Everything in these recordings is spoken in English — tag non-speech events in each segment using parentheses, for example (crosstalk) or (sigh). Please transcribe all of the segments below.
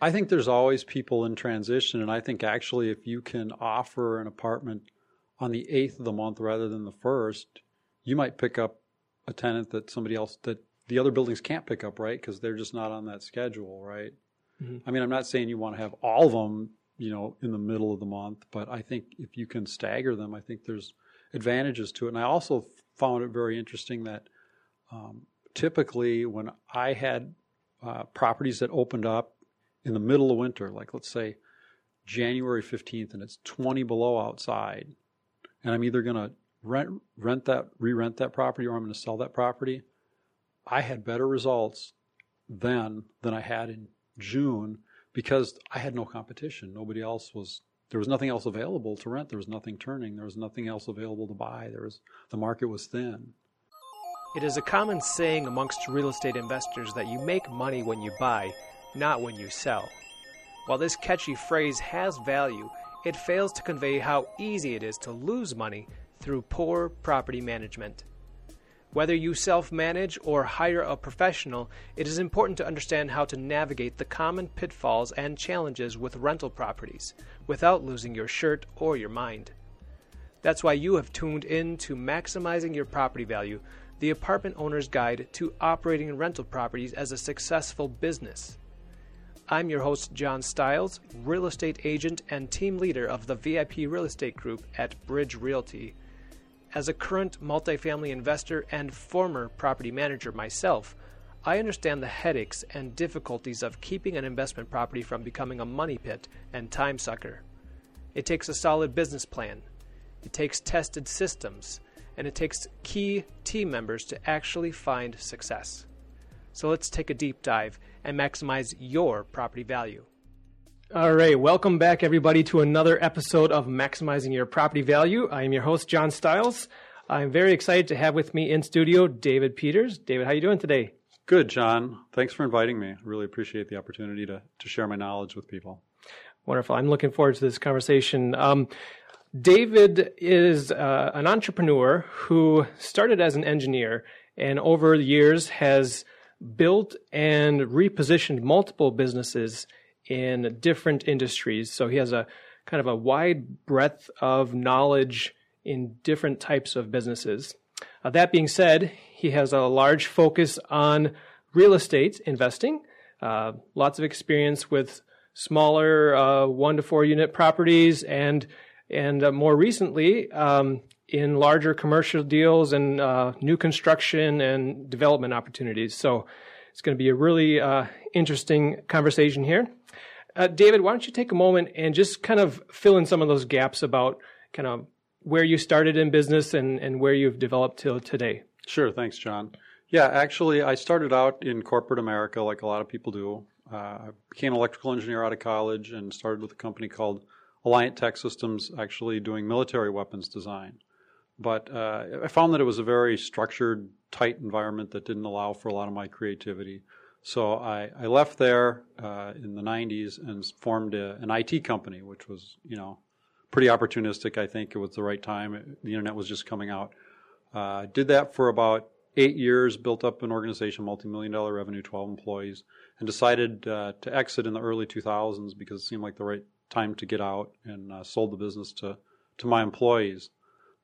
I think there's always people in transition, and I think actually if you can offer an apartment on the eighth of the month rather than the first, you might pick up a tenant that somebody else that the other buildings can't pick up, right? Because they're just not on that schedule, right? Mm-hmm. I mean, I'm not saying you want to have all of them, you know, in the middle of the month, but I think if you can stagger them, I think there's advantages to it. And I also found it very interesting that um, typically when I had uh, properties that opened up in the middle of winter, like let's say January 15th, and it's 20 below outside, and I'm either going to rent rent that re-rent that property or I'm going to sell that property. I had better results then than I had in June because I had no competition. Nobody else was there was nothing else available to rent. There was nothing turning. There was nothing else available to buy. There was the market was thin. It is a common saying amongst real estate investors that you make money when you buy, not when you sell. While this catchy phrase has value, it fails to convey how easy it is to lose money through poor property management. Whether you self manage or hire a professional, it is important to understand how to navigate the common pitfalls and challenges with rental properties without losing your shirt or your mind. That's why you have tuned in to Maximizing Your Property Value, the apartment owner's guide to operating rental properties as a successful business. I'm your host, John Stiles, real estate agent and team leader of the VIP Real Estate Group at Bridge Realty. As a current multifamily investor and former property manager myself, I understand the headaches and difficulties of keeping an investment property from becoming a money pit and time sucker. It takes a solid business plan, it takes tested systems, and it takes key team members to actually find success. So let's take a deep dive and maximize your property value. All right, welcome back, everybody, to another episode of Maximizing Your Property Value. I am your host, John Stiles. I'm very excited to have with me in studio David Peters. David, how are you doing today? Good, John. Thanks for inviting me. I really appreciate the opportunity to, to share my knowledge with people. Wonderful. I'm looking forward to this conversation. Um, David is uh, an entrepreneur who started as an engineer and over the years has built and repositioned multiple businesses in different industries. So he has a kind of a wide breadth of knowledge in different types of businesses. Uh, that being said, he has a large focus on real estate investing, uh, lots of experience with smaller uh, one to four unit properties, and and uh, more recently um, in larger commercial deals and uh, new construction and development opportunities. So it's going to be a really uh, interesting conversation here. Uh, David, why don't you take a moment and just kind of fill in some of those gaps about kind of where you started in business and, and where you've developed till today? Sure. Thanks, John. Yeah, actually, I started out in corporate America like a lot of people do. Uh, I became an electrical engineer out of college and started with a company called Alliant Techsystems, actually doing military weapons design. But uh, I found that it was a very structured, tight environment that didn't allow for a lot of my creativity. So I, I left there uh, in the 90s and formed a, an IT company, which was, you know, pretty opportunistic. I think it was the right time. It, the internet was just coming out. Uh, did that for about eight years, built up an organization, multi-million dollar revenue, 12 employees, and decided uh, to exit in the early 2000s because it seemed like the right time to get out and uh, sold the business to, to my employees.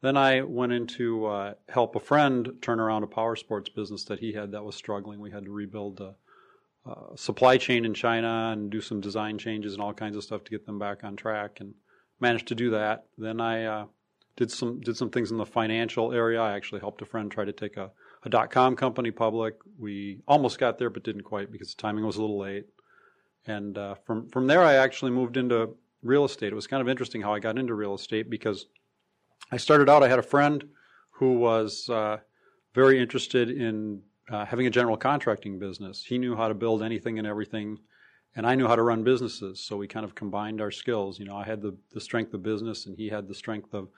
Then I went into uh, help a friend turn around a power sports business that he had that was struggling. We had to rebuild a, a supply chain in China and do some design changes and all kinds of stuff to get them back on track, and managed to do that. Then I uh, did some did some things in the financial area. I actually helped a friend try to take a, a dot com company public. We almost got there, but didn't quite because the timing was a little late. And uh, from from there, I actually moved into real estate. It was kind of interesting how I got into real estate because I started out, I had a friend who was uh, very interested in uh, having a general contracting business. He knew how to build anything and everything, and I knew how to run businesses. So we kind of combined our skills. You know, I had the, the strength of business, and he had the strength of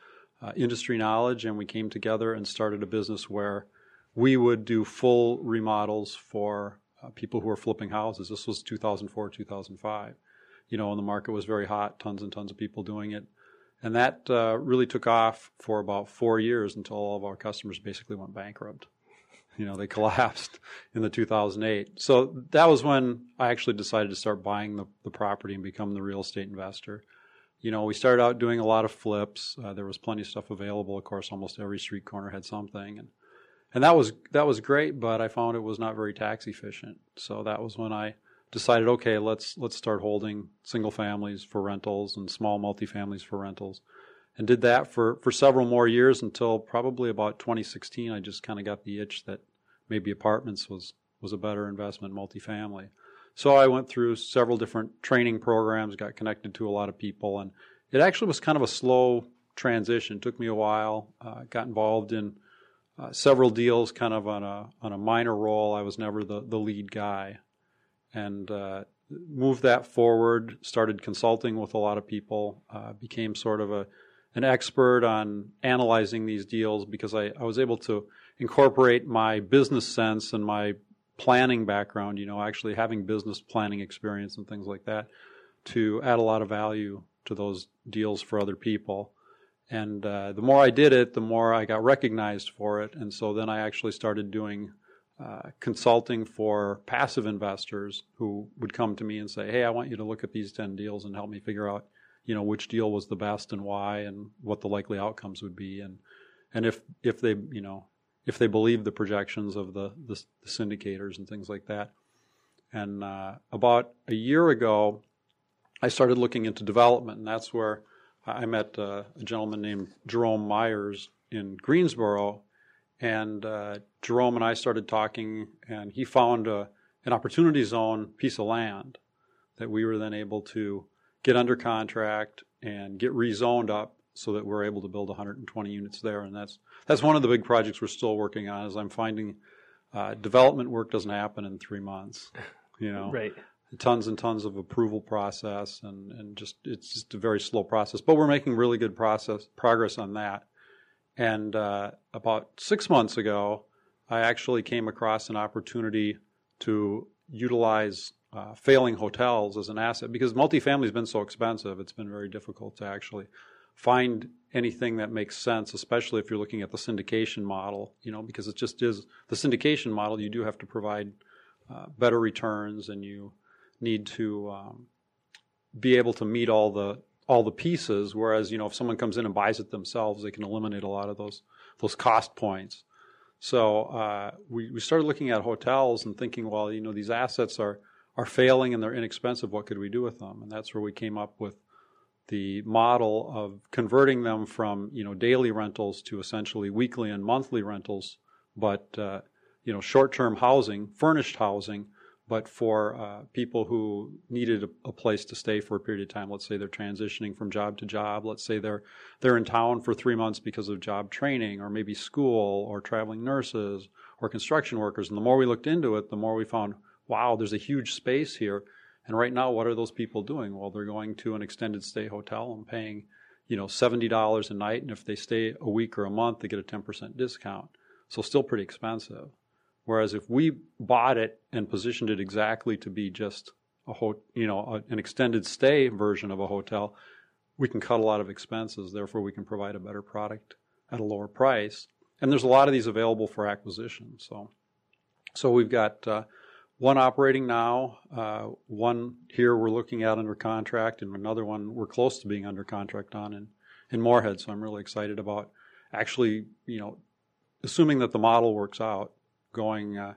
uh, industry knowledge, and we came together and started a business where we would do full remodels for uh, people who were flipping houses. This was 2004, 2005. You know, and the market was very hot, tons and tons of people doing it. And that uh, really took off for about four years until all of our customers basically went bankrupt. You know, they collapsed in the 2008. So that was when I actually decided to start buying the, the property and become the real estate investor. You know, we started out doing a lot of flips. Uh, there was plenty of stuff available. Of course, almost every street corner had something, and and that was that was great. But I found it was not very tax efficient. So that was when I decided, okay, let's let's start holding single families for rentals and small multifamilies for rentals and did that for, for several more years until probably about 2016. I just kind of got the itch that maybe apartments was, was a better investment, multifamily. So I went through several different training programs, got connected to a lot of people, and it actually was kind of a slow transition. It took me a while. Uh, got involved in uh, several deals, kind of on a on a minor role. I was never the the lead guy, and uh, moved that forward. Started consulting with a lot of people. Uh, became sort of a an expert on analyzing these deals because I, I was able to incorporate my business sense and my planning background, you know, actually having business planning experience and things like that to add a lot of value to those deals for other people. And uh, the more I did it, the more I got recognized for it. And so then I actually started doing uh, consulting for passive investors who would come to me and say, Hey, I want you to look at these 10 deals and help me figure out you know which deal was the best and why and what the likely outcomes would be. And and if if they you know if they believe the projections of the the, the syndicators and things like that. And uh, about a year ago I started looking into development and that's where I met uh, a gentleman named Jerome Myers in Greensboro and uh, Jerome and I started talking and he found a, an opportunity zone piece of land that we were then able to get under contract and get rezoned up so that we're able to build 120 units there. And that's that's one of the big projects we're still working on. Is I'm finding uh, development work doesn't happen in three months. You know, right? Tons and tons of approval process, and and just it's just a very slow process. But we're making really good process progress on that. And uh, about six months ago, I actually came across an opportunity to utilize uh, failing hotels as an asset because multifamily has been so expensive. It's been very difficult to actually find anything that makes sense, especially if you're looking at the syndication model. You know, because it just is the syndication model. You do have to provide uh, better returns, and you need to um, be able to meet all the all the pieces. Whereas, you know, if someone comes in and buys it themselves, they can eliminate a lot of those those cost points. So uh, we, we started looking at hotels and thinking, well, you know, these assets are are failing and they're inexpensive, what could we do with them? And that's where we came up with the model of converting them from you know daily rentals to essentially weekly and monthly rentals, but uh, you know short-term housing, furnished housing, but for uh, people who needed a, a, place to stay for a period of time. Let's say they're transitioning from job to job. Let's say they're they're in town for three months because of job training, or maybe school, or traveling nurses, or construction workers. And the more we looked into it, the more we found wow, there's a huge space here. And right now, what are those people doing? Well, they're going to an extended stay hotel and paying, you know, seventy dollars a night, and if they stay a week or a month, they get a ten percent discount. So still pretty expensive. Whereas if we bought it and positioned it exactly to be just a ho- you know a, an extended stay version of a hotel, we can cut a lot of expenses. Therefore, we can provide a better product at a lower price. And there's a lot of these available for acquisition. So, so we've got. Uh, one operating now, uh, one here we're looking at under contract, and another one we're close to being under contract on in, in Moorhead. So I'm really excited about actually, you know, assuming that the model works out, going uh,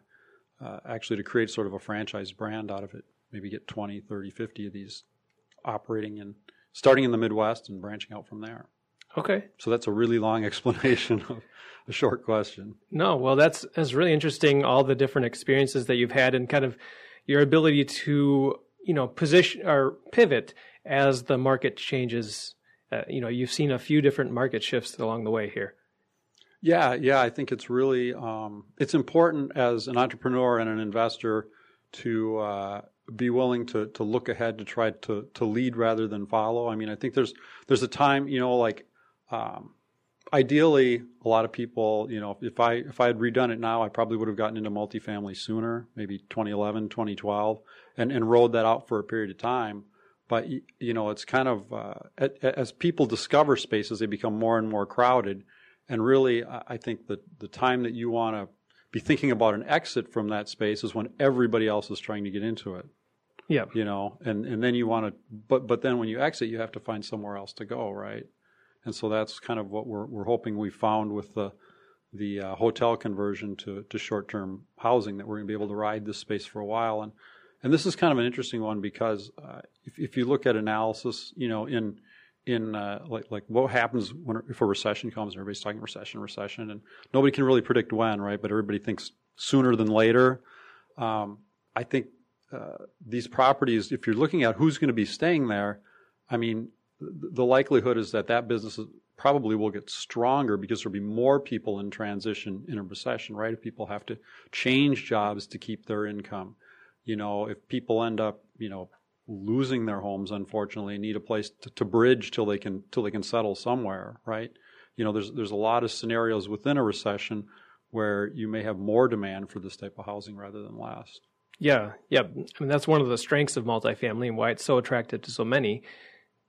uh, actually to create sort of a franchise brand out of it. Maybe get 20, 30, 50 of these operating and starting in the Midwest and branching out from there. Okay. So that's a really long (laughs) explanation of a short question. No, well, that's that's really interesting. All the different experiences that you've had, and kind of your ability to you know position or pivot as the market changes. Uh, you know, you've seen a few different market shifts along the way here. Yeah, yeah, I think it's really um, it's important as an entrepreneur and an investor to uh, be willing to to look ahead to try to to lead rather than follow. I mean, I think there's there's a time, you know, like um, ideally, a lot of people, you know, if I if I had redone it now, I probably would have gotten into multifamily sooner, maybe 2011, 2012, and and rode that out for a period of time. But you know, it's kind of uh, as people discover spaces, they become more and more crowded. And really, I think that the time that you want to be thinking about an exit from that space is when everybody else is trying to get into it. Yeah. You know, and, and then you want to, but, but then when you exit, you have to find somewhere else to go, right? And so that's kind of what we're, we're hoping we found with the, the uh, hotel conversion to, to short-term housing that we're going to be able to ride this space for a while. And, and this is kind of an interesting one because uh, if, if you look at analysis, you know, in, in uh, like like what happens when if a recession comes and everybody's talking recession recession and nobody can really predict when right? But everybody thinks sooner than later. Um, i think uh, these properties if you're looking at who's going to be staying there i mean the likelihood is that that business probably will get stronger because there'll be more people in transition in a recession right? If people have to change jobs to keep their income. You know if people end up you know losing their homes, unfortunately, need a place to, to, bridge till they can till they can settle somewhere, right? You know, there's there's a lot of scenarios within a recession where you may have more demand for this type of housing rather than less. Yeah, yeah. I mean, that's one of the strengths of multifamily and why it's so attractive to so many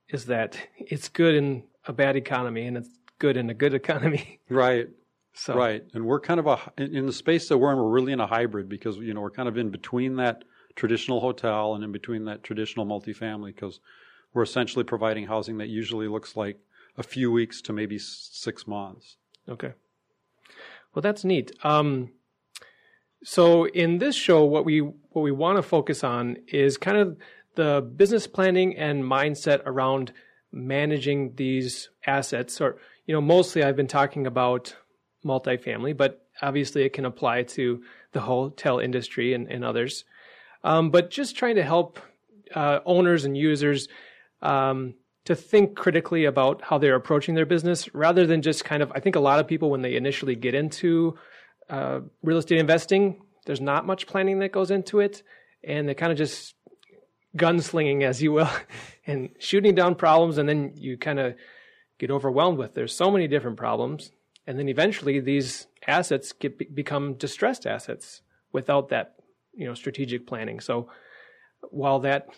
is that it's good in a bad economy and it's good in a good economy. (laughs) Right. So. Right. And we're kind of a in the space that we're in, we're really in a hybrid because you know we're kind of in between that traditional hotel and in between that traditional multifamily because we're essentially providing housing that usually looks like a few weeks to maybe six months. Okay. Well, that's neat. Um, so in this show, what we what we want to focus on is kind of the business planning and mindset around managing these assets. Or you know, mostly I've been talking about multifamily, but obviously it can apply to the hotel industry and, and others um, but just trying to help uh, owners and users um, to think critically about how they're approaching their business rather than just kind of, I think a lot of people, when they initially get into uh, real estate investing, there's not much planning that goes into it. And they kind of just gunslinging, as you will, (laughs) and shooting down problems. And then you kind of get overwhelmed with there's so many different problems. And then eventually these assets get, become distressed assets without that you know strategic planning. So while that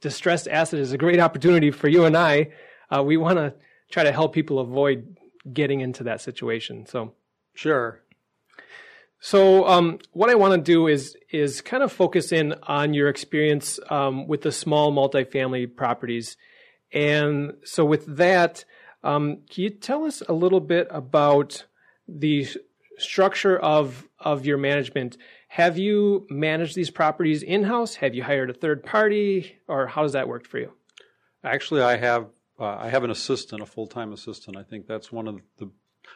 distressed asset is a great opportunity for you and I, uh, we want to try to help people avoid getting into that situation. So sure. So um, what I want to do is is kind of focus in on your experience um, with the small multifamily properties, and so with that, um, can you tell us a little bit about the structure of of your management have you managed these properties in house? Have you hired a third party, or how does that work for you? Actually, I have uh, I have an assistant, a full time assistant. I think that's one of the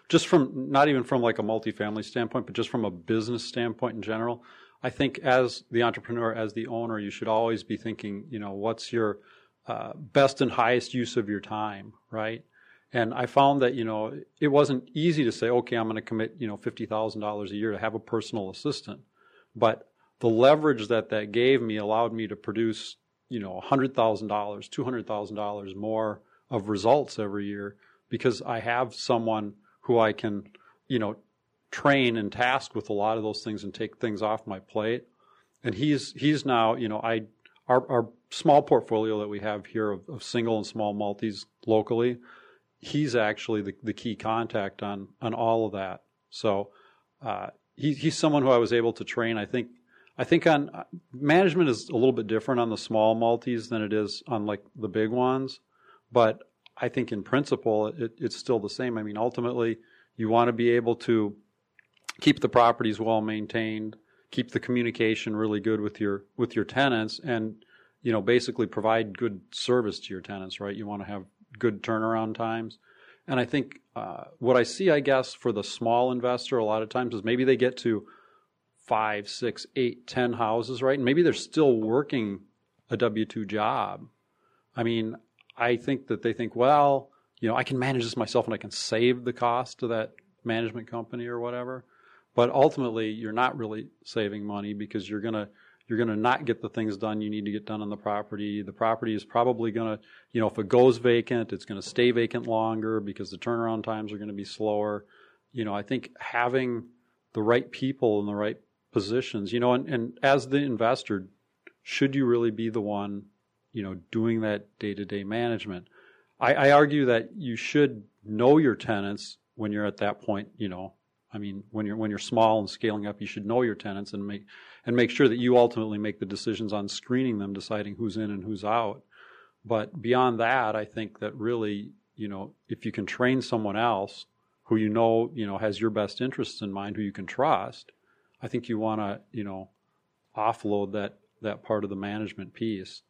just from not even from like a multifamily standpoint, but just from a business standpoint in general. I think as the entrepreneur, as the owner, you should always be thinking, you know, what's your uh, best and highest use of your time, right? And I found that you know it wasn't easy to say, okay, I'm going to commit you know fifty thousand dollars a year to have a personal assistant. But the leverage that that gave me allowed me to produce, you know, $100,000, $200,000 more of results every year because I have someone who I can, you know, train and task with a lot of those things and take things off my plate. And he's he's now, you know, I our our small portfolio that we have here of, of single and small multis locally, he's actually the, the key contact on on all of that. So uh, he, he's someone who I was able to train. I think I think on management is a little bit different on the small multis than it is on like the big ones, but I think in principle it, it's still the same. I mean, ultimately you want to be able to keep the properties well maintained, keep the communication really good with your with your tenants, and you know basically provide good service to your tenants. Right? You want to have good turnaround times. And I think uh, what I see, I guess, for the small investor a lot of times is maybe they get to five, six, eight, ten houses, right? And maybe they're still working a W 2 job. I mean, I think that they think, well, you know, I can manage this myself and I can save the cost to that management company or whatever. But ultimately, you're not really saving money because you're going to you're going to not get the things done you need to get done on the property. The property is probably going to, you know, if it goes vacant, it's going to stay vacant longer because the turnaround times are going to be slower. You know, I think having the right people in the right positions, you know, and, and as the investor, should you really be the one, you know, doing that day to day management? I, I argue that you should know your tenants when you're at that point, you know, I mean, when you're when you're small and scaling up, you should know your tenants and make and make sure that you ultimately make the decisions on screening them, deciding who's in and who's out. But beyond that, I think that really, you know, if you can train someone else who you know, you know, has your best interests in mind, who you can trust, I think you want to, you know, offload that that part of the management piece.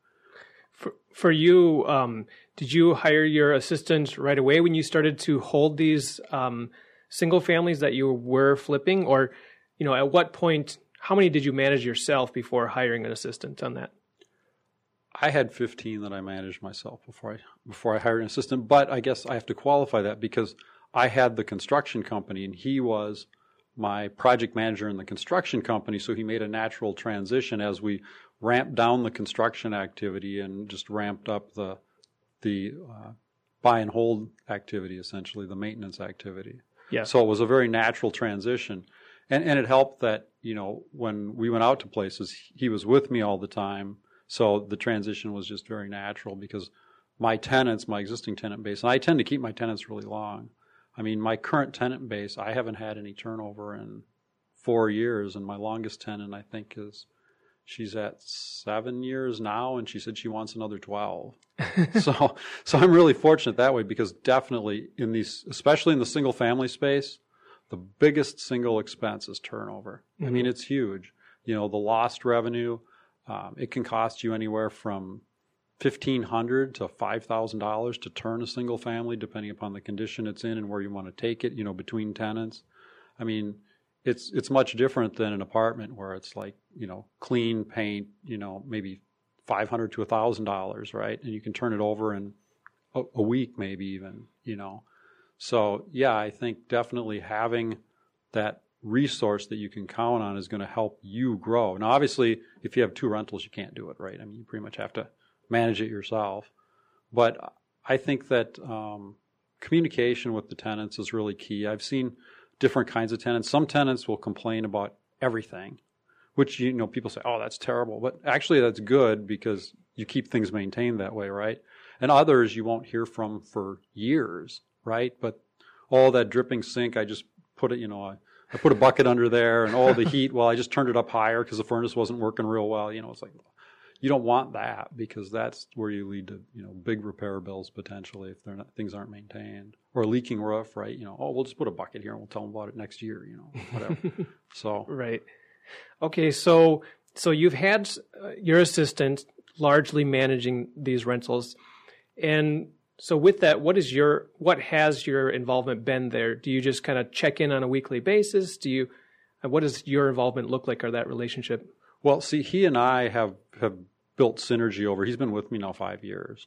For, for you, um, did you hire your assistant right away when you started to hold these um, single families that you were flipping, or you know, at what point? How many did you manage yourself before hiring an assistant on that? I had 15 that I managed myself before I before I hired an assistant, but I guess I have to qualify that because I had the construction company and he was my project manager in the construction company, so he made a natural transition as we ramped down the construction activity and just ramped up the the uh, buy and hold activity, essentially the maintenance activity. Yeah. So it was a very natural transition, and and it helped that you know when we went out to places, he was with me all the time so the transition was just very natural because my tenants, my existing tenant base, and I tend to keep my tenants really long. I mean, my current tenant base, I haven't had any turnover in four years, and my longest tenant, I think, is she's at seven years now, and she said she wants another twelve. (laughs) so, so I'm really fortunate that way because definitely in these, especially in the single family space, the biggest single expense is turnover. Mm-hmm. I mean, it's huge. You know, the lost revenue um, it can cost you anywhere from fifteen hundred to five thousand dollars to turn a single family, depending upon the condition it's in and where you want to take it. You know, between tenants. I mean, it's it's much different than an apartment where it's like you know clean paint. You know, maybe five hundred to a thousand dollars, right? And you can turn it over in a, a week, maybe even. You know, so yeah, I think definitely having that resource that you can count on is going to help you grow. Now, obviously, if you have two rentals, you can't do it, right? I mean, you pretty much have to manage it yourself. But I think that um, communication with the tenants is really key. I've seen different kinds of tenants. Some tenants will complain about everything, which you know people say, "Oh, that's terrible," but actually that's good because you keep things maintained that way, right? And others you won't hear from for years, right? But all that dripping sink, I just put it, you know, I put a bucket under there and all the heat, well, I just turned it up higher because the furnace wasn't working real well. You know, it's like, you don't want that because that's where you lead to, you know, big repair bills potentially if they're not, things aren't maintained or a leaking roof, right? You know, oh, we'll just put a bucket here and we'll tell them about it next year, you know, whatever. (laughs) so. Right. Okay. So, so you've had uh, your assistant largely managing these rentals and so with that, what is your what has your involvement been there? Do you just kind of check in on a weekly basis? Do you what does your involvement look like or that relationship? Well, see, he and I have have built synergy over. He's been with me now 5 years.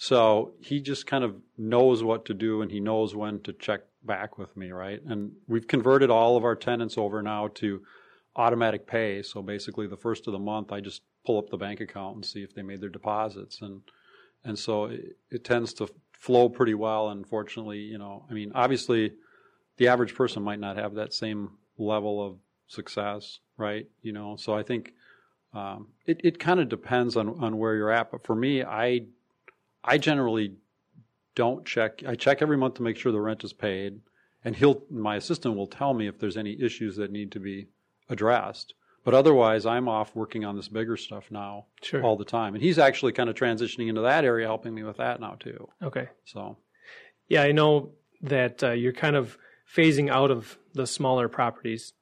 So, he just kind of knows what to do and he knows when to check back with me, right? And we've converted all of our tenants over now to automatic pay. So basically the first of the month I just pull up the bank account and see if they made their deposits and and so it, it, tends to flow pretty well. Unfortunately, you know, I mean, obviously, the average person might not have that same level of success, right? You know, so I think um, it it kind of depends on on where you're at. But for me, I I generally don't check. I check every month to make sure the rent is paid, and he'll my assistant will tell me if there's any issues that need to be addressed. But otherwise, I'm off working on this bigger stuff now sure. all the time. And he's actually kind of transitioning into that area, helping me with that now too. Okay. So, yeah, I know that uh, you're kind of phasing out of the smaller properties.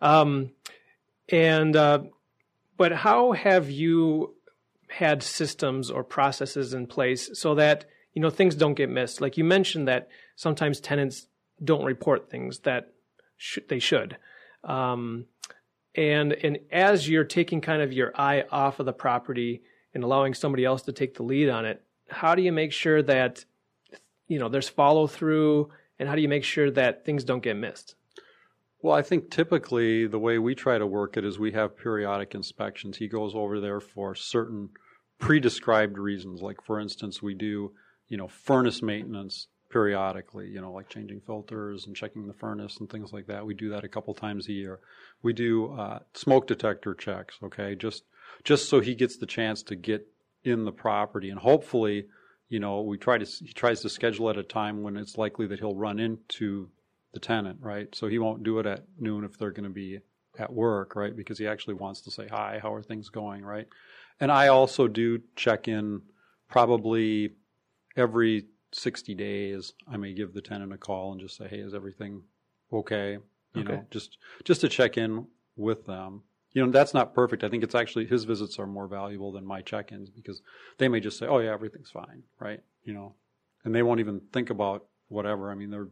Um, and uh, but how have you had systems or processes in place so that you know things don't get missed? Like you mentioned that sometimes tenants don't report things that sh- they should. Um, and and as you're taking kind of your eye off of the property and allowing somebody else to take the lead on it how do you make sure that you know there's follow through and how do you make sure that things don't get missed? Well i think typically the way we try to work it is we have periodic inspections. He goes over there for certain pre-described reasons. Like for instance we do you know furnace maintenance periodically, you know, like changing filters and checking the furnace and things like that. We do that a couple times a year. We do uh, smoke detector checks, okay, just just so he gets the chance to get in the property and hopefully, you know, we try to he tries to schedule at a time when it's likely that he'll run into the tenant, right? So he won't do it at noon if they're going to be at work, right? Because he actually wants to say, hi, how are things going, right? And I also do check in probably every 60 days. I may give the tenant a call and just say, hey, is everything okay? You Okay. know, just just to check in with them. You know, that's not perfect. I think it's actually his visits are more valuable than my check-ins because they may just say, "Oh yeah, everything's fine," right? You know, and they won't even think about whatever. I mean, they're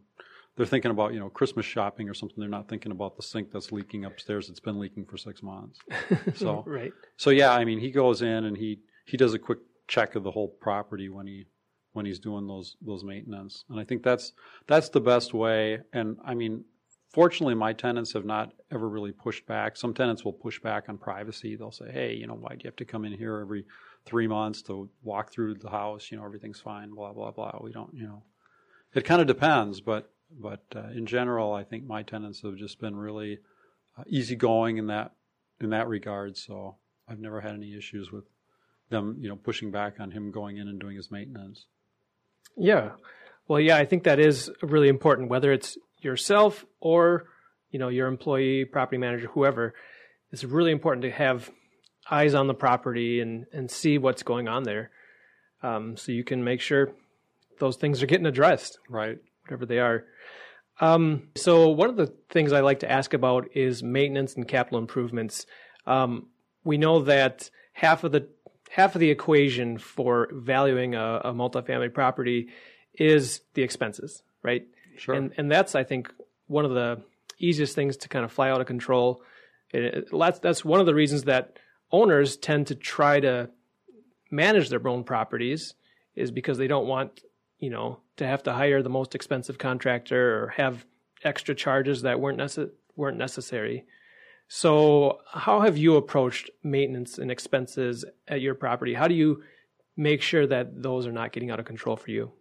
they're thinking about you know Christmas shopping or something. They're not thinking about the sink that's leaking upstairs. It's been leaking for six months. (laughs) So right. so yeah, I mean, he goes in and he he does a quick check of the whole property when he when he's doing those those maintenance, and I think that's that's the best way. And I mean, fortunately, my tenants have not ever really pushed back. Some tenants will push back on privacy. They'll say, "Hey, you know, why do you have to come in here every three months to walk through the house? You know, everything's fine. Blah blah blah. We don't, you know." It kind of depends, but but uh, in general, I think my tenants have just been really uh, easygoing in that in that regard. So I've never had any issues with them, you know, pushing back on him going in and doing his maintenance. Yeah. Well, yeah, I think that is really important, whether it's yourself or, you know, your employee, property manager, whoever. It's really important to have eyes on the property and, and see what's going on there. Um, so you can make sure those things are getting addressed, Right. whatever they are. Um, so one of the things I like to ask about is maintenance and capital improvements. Um, we know that half of the half of the equation for valuing a, a multifamily property is the expenses, right? Sure. And and that's I think one of the easiest things to kind of fly out of control. It, that's that's one of the reasons that owners tend to try to manage their own properties is because they don't want you know to have to hire the most expensive contractor or have extra charges that weren't necess- weren't necessary. So, how have you approached maintenance and expenses at your property? How do you make sure that those are not getting out of control for you?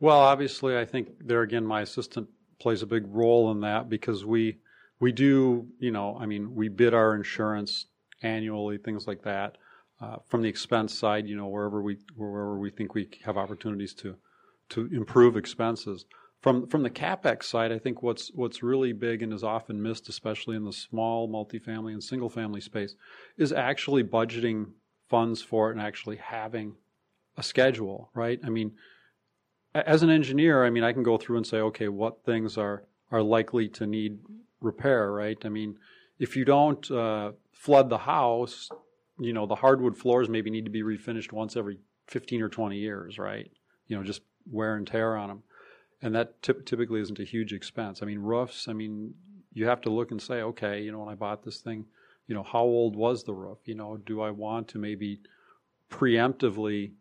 Well, obviously, I think there again, my assistant plays a big role in that because we we do, you know, I mean, we bid our insurance annually, things like that. Uh, from the expense side, you know, wherever we wherever we think we have opportunities to to improve expenses. From from the capex side, I think what's what's really big and is often missed, especially in the small multifamily and single family space, is actually budgeting funds for it and actually having a schedule, right? I mean, as an engineer, I mean, I can go through and say, okay, what things are are likely to need repair, right? I mean, if you don't uh, flood the house, you know, the hardwood floors maybe need to be refinished once every 15 or 20 years, right? You know, just wear and tear on them. And that typ- typically isn't a huge expense. I mean, roofs, I mean, you have to look and say, okay, you know, when I bought this thing, you know, how old was the roof? You know, do I want to maybe preemptively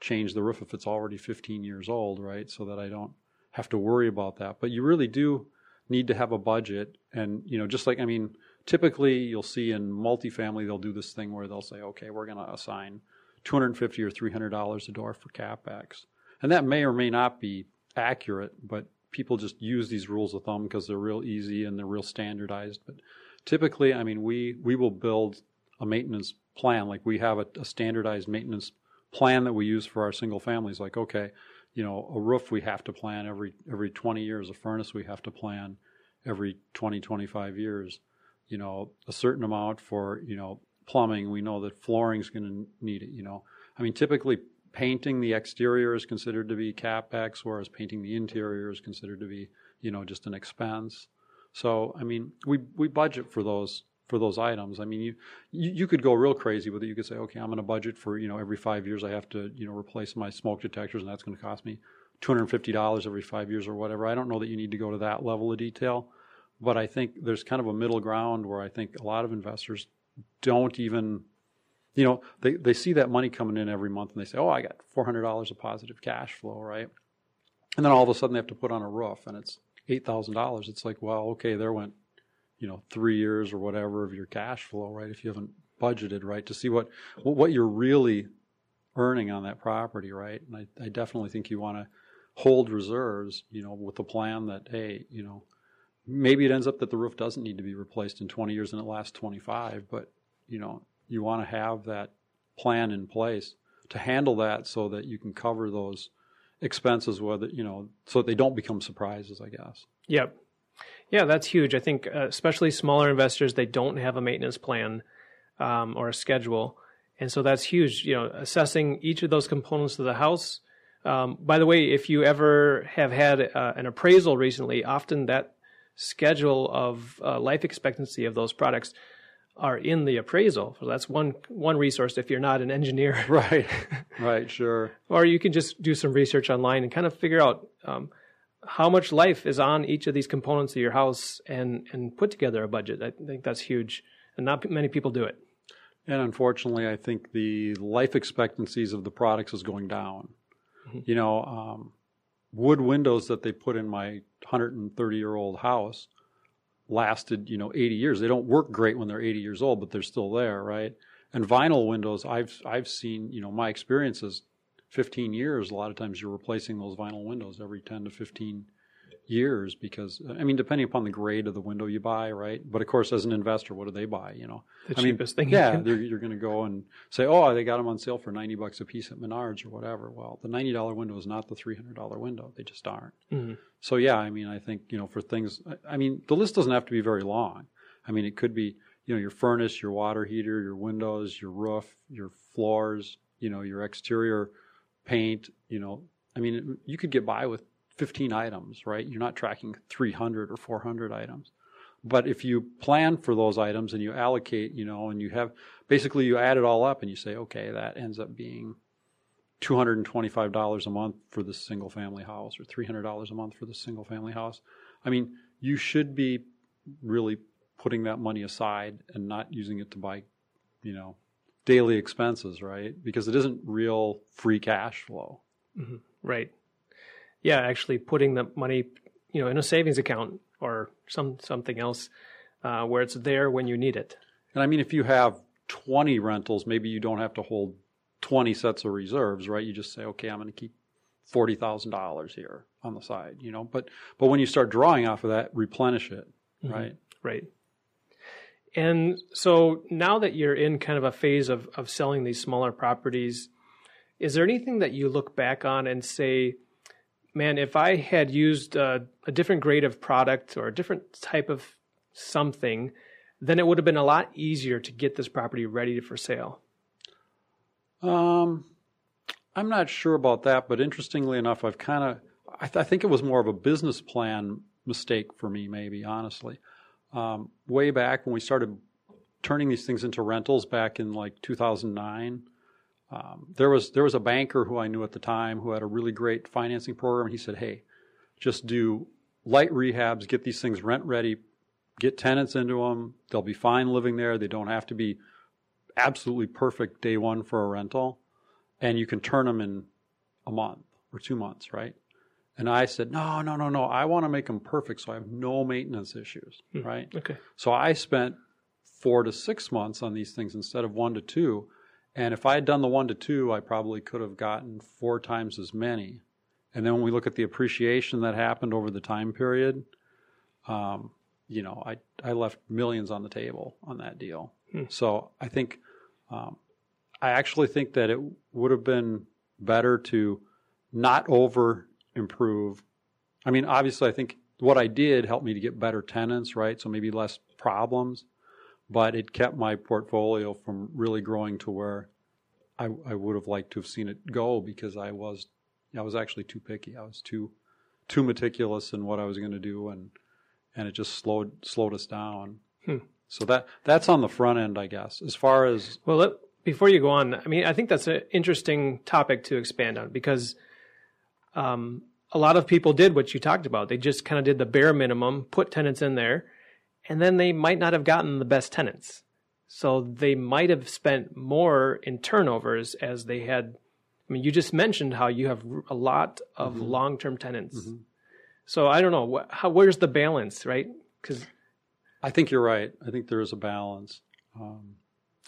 change the roof if it's already 15 years old, right? So that I don't have to worry about that. But you really do need to have a budget. And, you know, just like, I mean, typically you'll see in multifamily, they'll do this thing where they'll say, okay, we're going to assign 250 or $300 a door for CapEx. And that may or may not be accurate, but people just use these rules of thumb because they're real easy and they're real standardized. But typically, I mean, we, we will build a maintenance plan. Like we have a, a standardized maintenance plan that we use for our single families. Like, okay, you know, a roof we have to plan every every 20 years. A furnace we have to plan every 20, 25 years. You know, a certain amount for you know plumbing. We know that flooring's going to need it. You know, I mean, typically painting the exterior is considered to be capex, whereas painting the interior is considered to be you know just an expense. So, I mean, we we budget for those for those items. I mean, you, you you could go real crazy with it. You could say, okay, I'm going to budget for you know every five years I have to you know replace my smoke detectors, and that's going to cost me two hundred fifty dollars every five years or whatever. I don't know that you need to go to that level of detail, but I think there's kind of a middle ground where I think a lot of investors don't even. You know, they, they see that money coming in every month and they say, oh, I got $400 of positive cash flow, right? And then all of a sudden they have to put on a roof and it's $8,000. It's like, well, okay, there went you know three years or whatever of your cash flow, right? If you haven't budgeted right to see what what you're really earning on that property, right? And I, I definitely think you want to hold reserves, you know, with the plan that hey, you know, maybe it ends up that the roof doesn't need to be replaced in 20 years and it lasts 25, but you know, you want to have that plan in place to handle that so that you can cover those expenses whether you know so that they don't become surprises i guess Yep. Yeah, that's huge. I think, uh, especially smaller investors, they don't have a maintenance plan um, or a schedule, and so that's huge. You know, assessing each of those components of the house. Um, by the way, if you ever have had uh, an appraisal recently, often that schedule of uh, life expectancy of those products are in the appraisal. So that's one one resource if you're not an engineer. (laughs) Right. (laughs) right. Sure. or you can just do some research online and kind of figure out um, how much life is on each of these components of your house and and put together a budget. I think that's huge, and not many people do it. And unfortunately, I think the life expectancies of the products is going down. Mm-hmm. You know, um, wood windows that they put in my 130 year old house lasted, you know, 80 years. They don't work great when they're 80 years old, but they're still there, right? And vinyl windows, I've I've seen, you know, my experience is 15 years. A lot of times you're replacing those vinyl windows every 10 to 15 years because I mean, depending upon the grade of the window you buy, right? But of course, as an investor, what do they buy? You know, the I cheapest mean, thing. Yeah, you're going to go and say, oh, they got them on sale for 90 bucks a piece at Menards or whatever. Well, the $90 window is not the $300 window. They just aren't. Mm-hmm. So yeah, I mean, I think you know, for things, I mean, the list doesn't have to be very long. I mean, it could be you know your furnace, your water heater, your windows, your roof, your floors, you know, your exterior paint. You know, I mean, you could get by with 15 items, right? You're not tracking 300 or 400 items. But if you plan for those items and you allocate, you know, and you have basically you add it all up and you say, okay, that ends up being $225 a month for this single family house or $300 a month for this single family house. I mean, you should be really putting that money aside and not using it to buy, you know, daily expenses, right? Because it isn't real free cash flow. Mm-hmm. Right yeah, actually putting the money, you know, in a savings account or some something else uh, where it's there when you need it. And I mean, if you have 20 rentals, maybe you don't have to hold 20 sets of reserves, right? You just say, okay, I'm going to keep forty thousand dollars here on the side, you know. But but when you start drawing off of that, replenish it, mm-hmm. right? Right. And so now that you're in kind of a phase of of selling these smaller properties, is there anything that you look back on and say? Man, if I had used a, a different grade of product or a different type of something, then it would have been a lot easier to get this property ready for sale. Um, I'm not sure about that, but interestingly enough, I've kind of, I, th- I, think it was more of a business plan mistake for me, maybe, honestly. Um, way back when we started turning these things into rentals back in like 2009, um, there was there was a banker who I knew at the time who had a really great financing program. And he said, "Hey, just do light rehabs, get these things rent ready, get tenants into them. They'll be fine living there. They don't have to be absolutely perfect day one for a rental, and you can turn them in a month or two months, right?" And I said, "No, no, no, no. I want to make them perfect, so I have no maintenance issues, hmm. right?" Okay. So I spent four to six months on these things instead of one to two and if I had done the one to two, I probably could have gotten four times as many. And then when we look at the appreciation that happened over the time period, um, you know, I I left millions on the table on that deal. Hmm. So I think um, I actually think that it would have been better to not over improve. I mean, obviously, I think what I did helped me to get better tenants, right? So maybe less problems but it kept my portfolio from really growing to where I, I would have liked to have seen it go because I was I was actually too picky. I was too too meticulous in what I was going to do, and and it just slowed slowed us down. Hmm. So that that's on the front end, I guess. As far as well, let, before you go on, I mean, I think that's an interesting topic to expand on because um, a lot of people did what you talked about. They just kind of did the bare minimum, put tenants in there, and then they might not have gotten the best tenants. So they might have spent more in turnovers as they had. I mean, you just mentioned how you have a lot of mm-hmm. long term tenants. Mm-hmm. So I don't know, how, where's the balance, right? Because I think you're right. I think there is a balance. Um,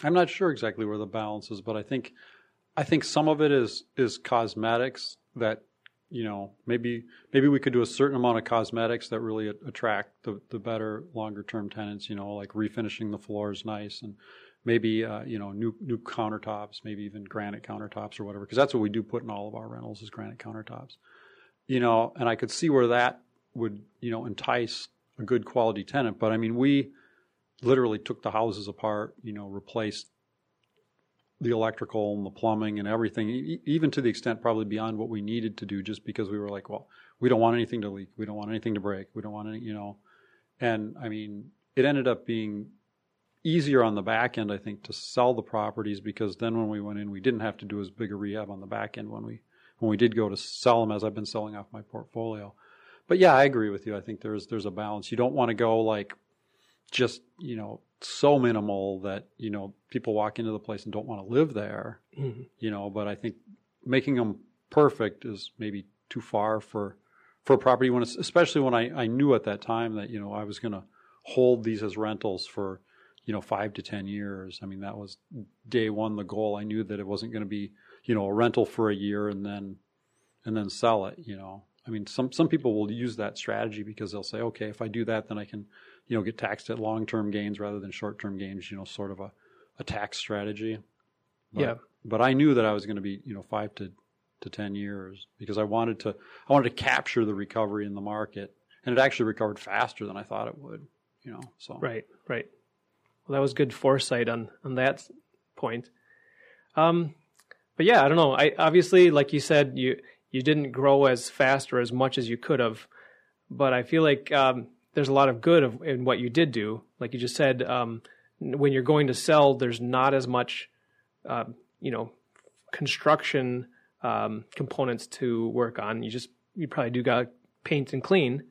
I'm not sure exactly where the balance is, but I think I think some of it is is cosmetics that you know, maybe maybe we could do a certain amount of cosmetics that really attract the, the better longer term tenants. You know, like refinishing the floors nice, and maybe uh, you know new new countertops, maybe even granite countertops or whatever, because that's what we do put in all of our rentals is granite countertops. You know, and I could see where that would you know entice a good quality tenant. But I mean, we literally took the houses apart, you know, replaced the electrical and the plumbing and everything, even to the extent probably beyond what we needed to do, just because we were like, well, we don't want anything to leak, we don't want anything to break, we don't want any, you know. And I mean, it ended up being easier on the back end, I think, to sell the properties because then when we went in, we didn't have to do as big a rehab on the back end when we when we did go to sell them, as I've been selling off my portfolio. But yeah, I agree with you. I think there's there's a balance. You don't want to go like just you know so minimal that you know people walk into the place and don't want to live there. Mm-hmm. You know, but I think making them perfect is maybe too far for for a property when it's especially when I, I knew at that time that you know I was going to hold these as rentals for you know five to ten years. I mean that was day one the goal. I knew that it wasn't going to be you know a rental for a year and then and then sell it. You know, I mean some some people will use that strategy because they'll say, okay, if I do that, then I can you know get taxed at long term gains rather than short term gains. You know, sort of a a tax strategy. But, Yeah. But I knew that I was going to be you know five to to ten years because I wanted to I wanted to capture the recovery in the market, and it actually recovered faster than I thought it would. You know, so Right, right. Well, that was good foresight on on that point. Um, but yeah, I don't know. I obviously, like you said, you you didn't grow as fast or as much as you could have, but I feel like um, there's a lot of good of, in what you did do. Like you just said, um, when you're going to sell, there's not as much, uh, you know, construction um, components to work on. You just you probably do got paint and clean.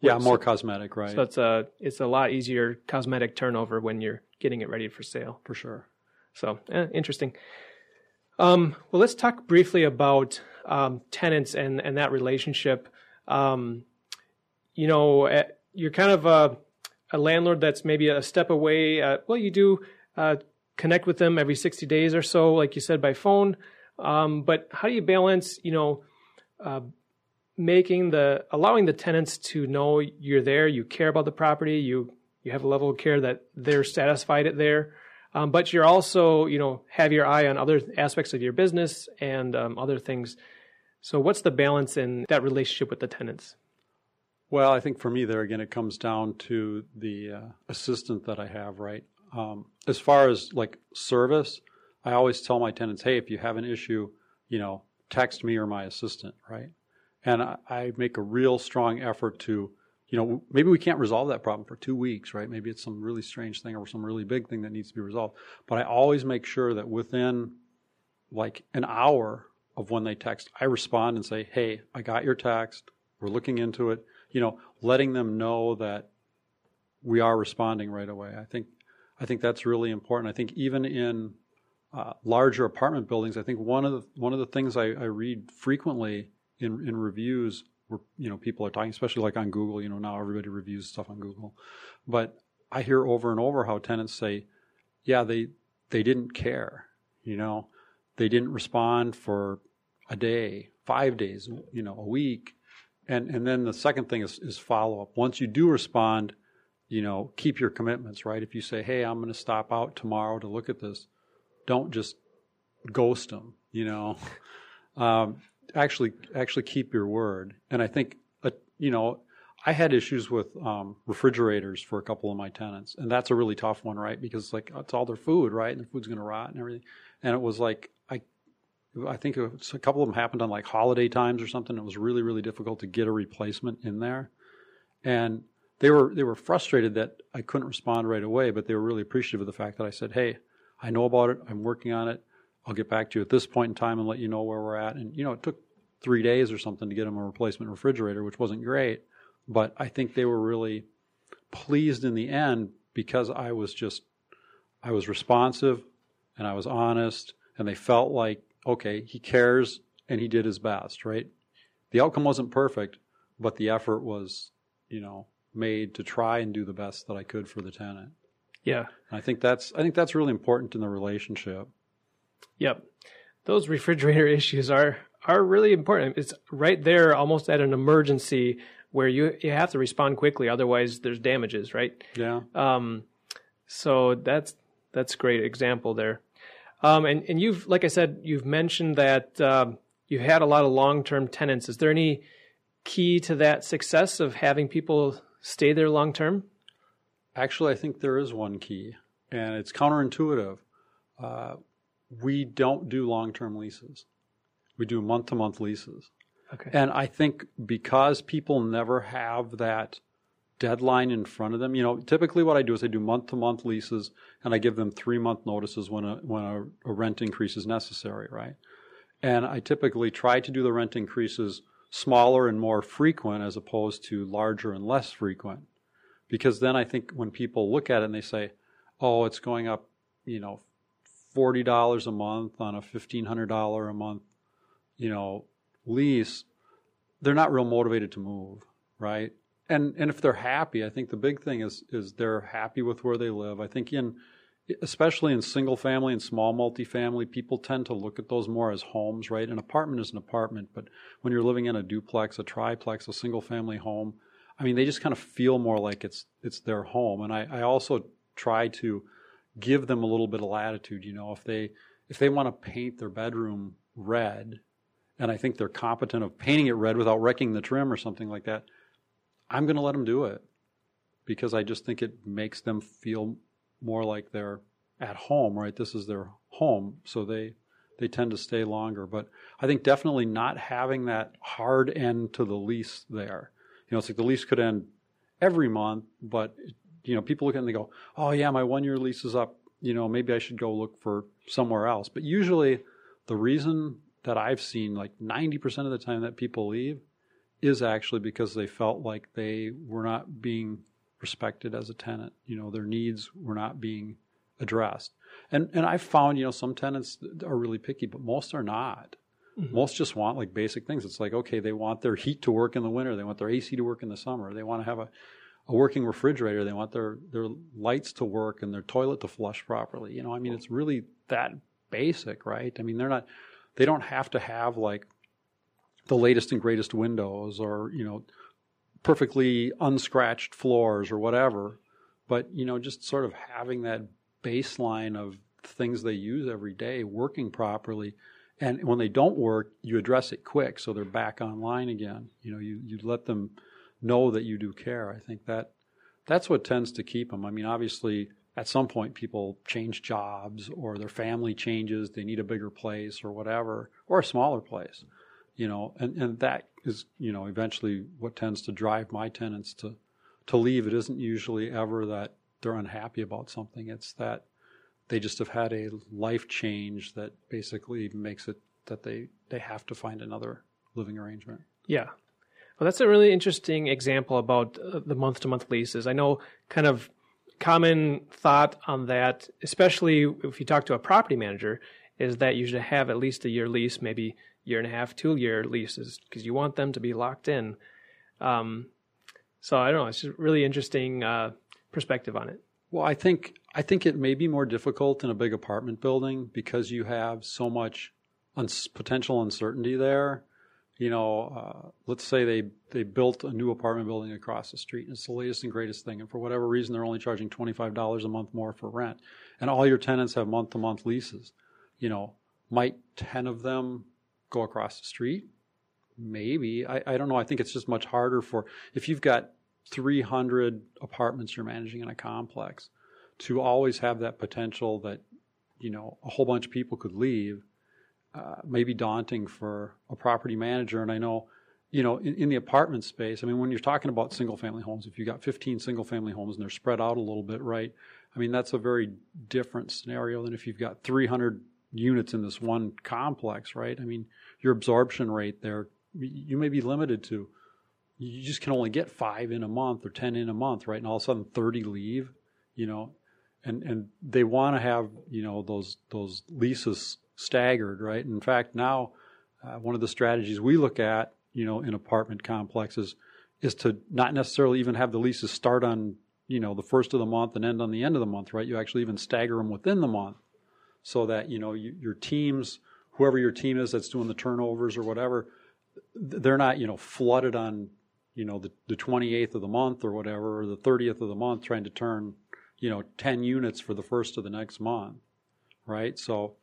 yeah, more cosmetic, right? So it's a it's a lot easier cosmetic turnover when you're getting it ready for sale. for sure. So eh, interesting. Um, well, let's talk briefly about um, tenants and and that relationship. Um, you know, eh, you're kind of a, a landlord that's maybe a step away. Uh, well, you do uh, connect with them every 60 days or so, like you said, by phone. Um, but how do you balance, you know, uh, making the allowing the tenants to know you're there, you care about the property, you you have a level of care that they're satisfied at there, um, but you're also, you know, have your eye on other aspects of your business and um, other things. So, what's the balance in that relationship with the tenants? Well, I think for me, there again, it comes down to the uh, assistant that I have, right? Um, as far as like service, I always tell my tenants, hey, if you have an issue, you know, text me or my assistant, right? And I, I make a real strong effort to, you know, maybe we can't resolve that problem for two weeks, right? Maybe it's some really strange thing or some really big thing that needs to be resolved. But I always make sure that within like an hour of when they text, I respond and say, hey, I got your text. We're looking into it you know, letting them know that we are responding right away. I think I think that's really important. I think even in uh, larger apartment buildings, I think one of the one of the things I, I read frequently in in reviews where you know people are talking, especially like on Google. You know, now everybody reviews stuff on Google, but I hear over and over how tenants say, "Yeah, they they didn't care." You know, they didn't respond for a day, five days, you know, a week. And and then the second thing is, is follow up. Once you do respond, you know, keep your commitments, right? If you say, "Hey, I'm going to stop out tomorrow to look at this," don't just ghost them. You know, (laughs) um, actually actually keep your word. And I think, uh, you know, I had issues with um, refrigerators for a couple of my tenants, and that's a really tough one, right? Because like it's all their food, right? And their food's going to rot and everything. And it was like I I think was, a couple of them happened on like holiday times or something. It was really, really difficult to get a replacement in there, and they were they were frustrated that I couldn't respond right away, but they were really appreciative of the fact that I said, "Hey, I know about it. I'm working on it. I'll get back to you at this point in time and let you know where we're at." And you know, it took three days or something to get them a replacement refrigerator, which wasn't great, but I think they were really pleased in the end because I was just I was responsive and I was honest, and they felt like okay, he cares and he did his best, right? The outcome wasn't perfect, but the effort was, you know, made to try and do the best that I could for the tenant. Yeah. And I think that's I think that's really important in the relationship. Yep. Those refrigerator (laughs) issues are are really important. It's right there almost at an emergency where you you have to respond quickly otherwise there's damages, right? Yeah. Um so that's that's a great example there. Um and and you've like I said you've mentioned that um you've had a lot of long-term tenants. Is there any key to that success of having people stay there long term? Actually, I think there is one key, and it's counterintuitive. Uh, we don't do long term leases, we do month to month leases. Okay. And I think because people never have that deadline in front of them, you know, typically what I do is I do month to month leases and I give them three month notices when a when a, a rent increase is necessary, right? And I typically try to do the rent increases smaller and more frequent as opposed to larger and less frequent. Because then I think when people look at it and they say, oh, it's going up, you know, $40 a month on a $1,500 a month, you know, lease, they're not real motivated to move, right? And and if they're happy, I think the big thing is is they're happy with where they live. I think in especially in single family and small multifamily, people tend to look at those more as homes, right? An apartment is an apartment, but when you're living in a duplex, a triplex, a single family home, I mean, they just kind of feel more like it's it's their home. And I, I also try to give them a little bit of latitude. You know, if they if they want to paint their bedroom red, and I think they're competent of painting it red without wrecking the trim or something like that, I'm going to let them do it because I just think it makes them feel more like they're at home, right? This is their home, so they they tend to stay longer. But I think definitely not having that hard end to the lease there. You know, it's like the lease could end every month, but you know, people look at it and they go, "Oh yeah, my one year lease is up. You know, maybe I should go look for somewhere else." But usually, the reason that I've seen, like ninety percent of the time that people leave, is actually because they felt like they were not being respected as a tenant. You know, their needs were not being addressed. And and I've found, you know, some tenants are really picky, but most are not. Mm-hmm. Most just want like basic things. It's like, okay, they want their heat to work in the winter, they want their AC to work in the summer, they want to have a, a working refrigerator, they want their, their lights to work and their toilet to flush properly. You know, I mean it's really that basic, right? I mean they're not they don't have to have like the latest and greatest windows or, you know, perfectly unscratched floors or whatever. But, you know, just sort of having that baseline of things they use every day working properly. And when they don't work, you address it quick so they're back online again. You know, you, you let them know that you do care. I think that that's what tends to keep them. I mean, obviously, at some point, people change jobs or their family changes, they need a bigger place or whatever, or a smaller place you know, and, and that is, you know, eventually what tends to drive my tenants to, to leave. It isn't usually ever that they're unhappy about something. It's that they just have had a life change that basically makes it that they, they have to find another living arrangement. Yeah. Well, that's a really interesting example about uh, the month to month leases. I know kind of common thought on that, especially if you talk to a property manager, is that you should have at least a year lease, maybe year and a half, two year leases because you want them to be locked in. Um, so I don't know. It's just really interesting uh, perspective on it. Well, I think I think it may be more difficult in a big apartment building because you have so much uns- potential uncertainty there. You know, uh, let's say they they built a new apartment building across the street, and it's the latest and greatest thing, and for whatever reason, they're only charging twenty five dollars a month more for rent, and all your tenants have month to month leases. You know, might ten of them go across the street? Maybe. I, I don't know. I think it's just much harder for, if you've got 300 apartments you're managing in a complex, to always have that potential that, you know, a whole bunch of people could leave uh, may be daunting for a property manager. And I know, you know, in, in, the apartment space, I mean, when you're talking about single family homes, if you've got 15 single family homes and they're spread out a little bit, right? I mean, that's a very different scenario than if you've got 300 units in this one complex, right? I mean, your absorption rate there, you may be limited to, you just can only get five in a month or 10 in a month, right? And all of a sudden 30 leave, you know, and, and they want to have, you know, those, those leases staggered, right? In fact, now, uh, one of the strategies we look at, you know, in apartment complexes is to not necessarily even have the leases start on, you know, the first of the month and end on the end of the month, right? You actually even stagger them within the month so that you know you, your teams, whoever your team is that's doing the turnovers or whatever, they're not you know flooded on you know the, the 28th of the month or whatever or the 30th of the month trying to turn you know 10 units for the first of the next month right so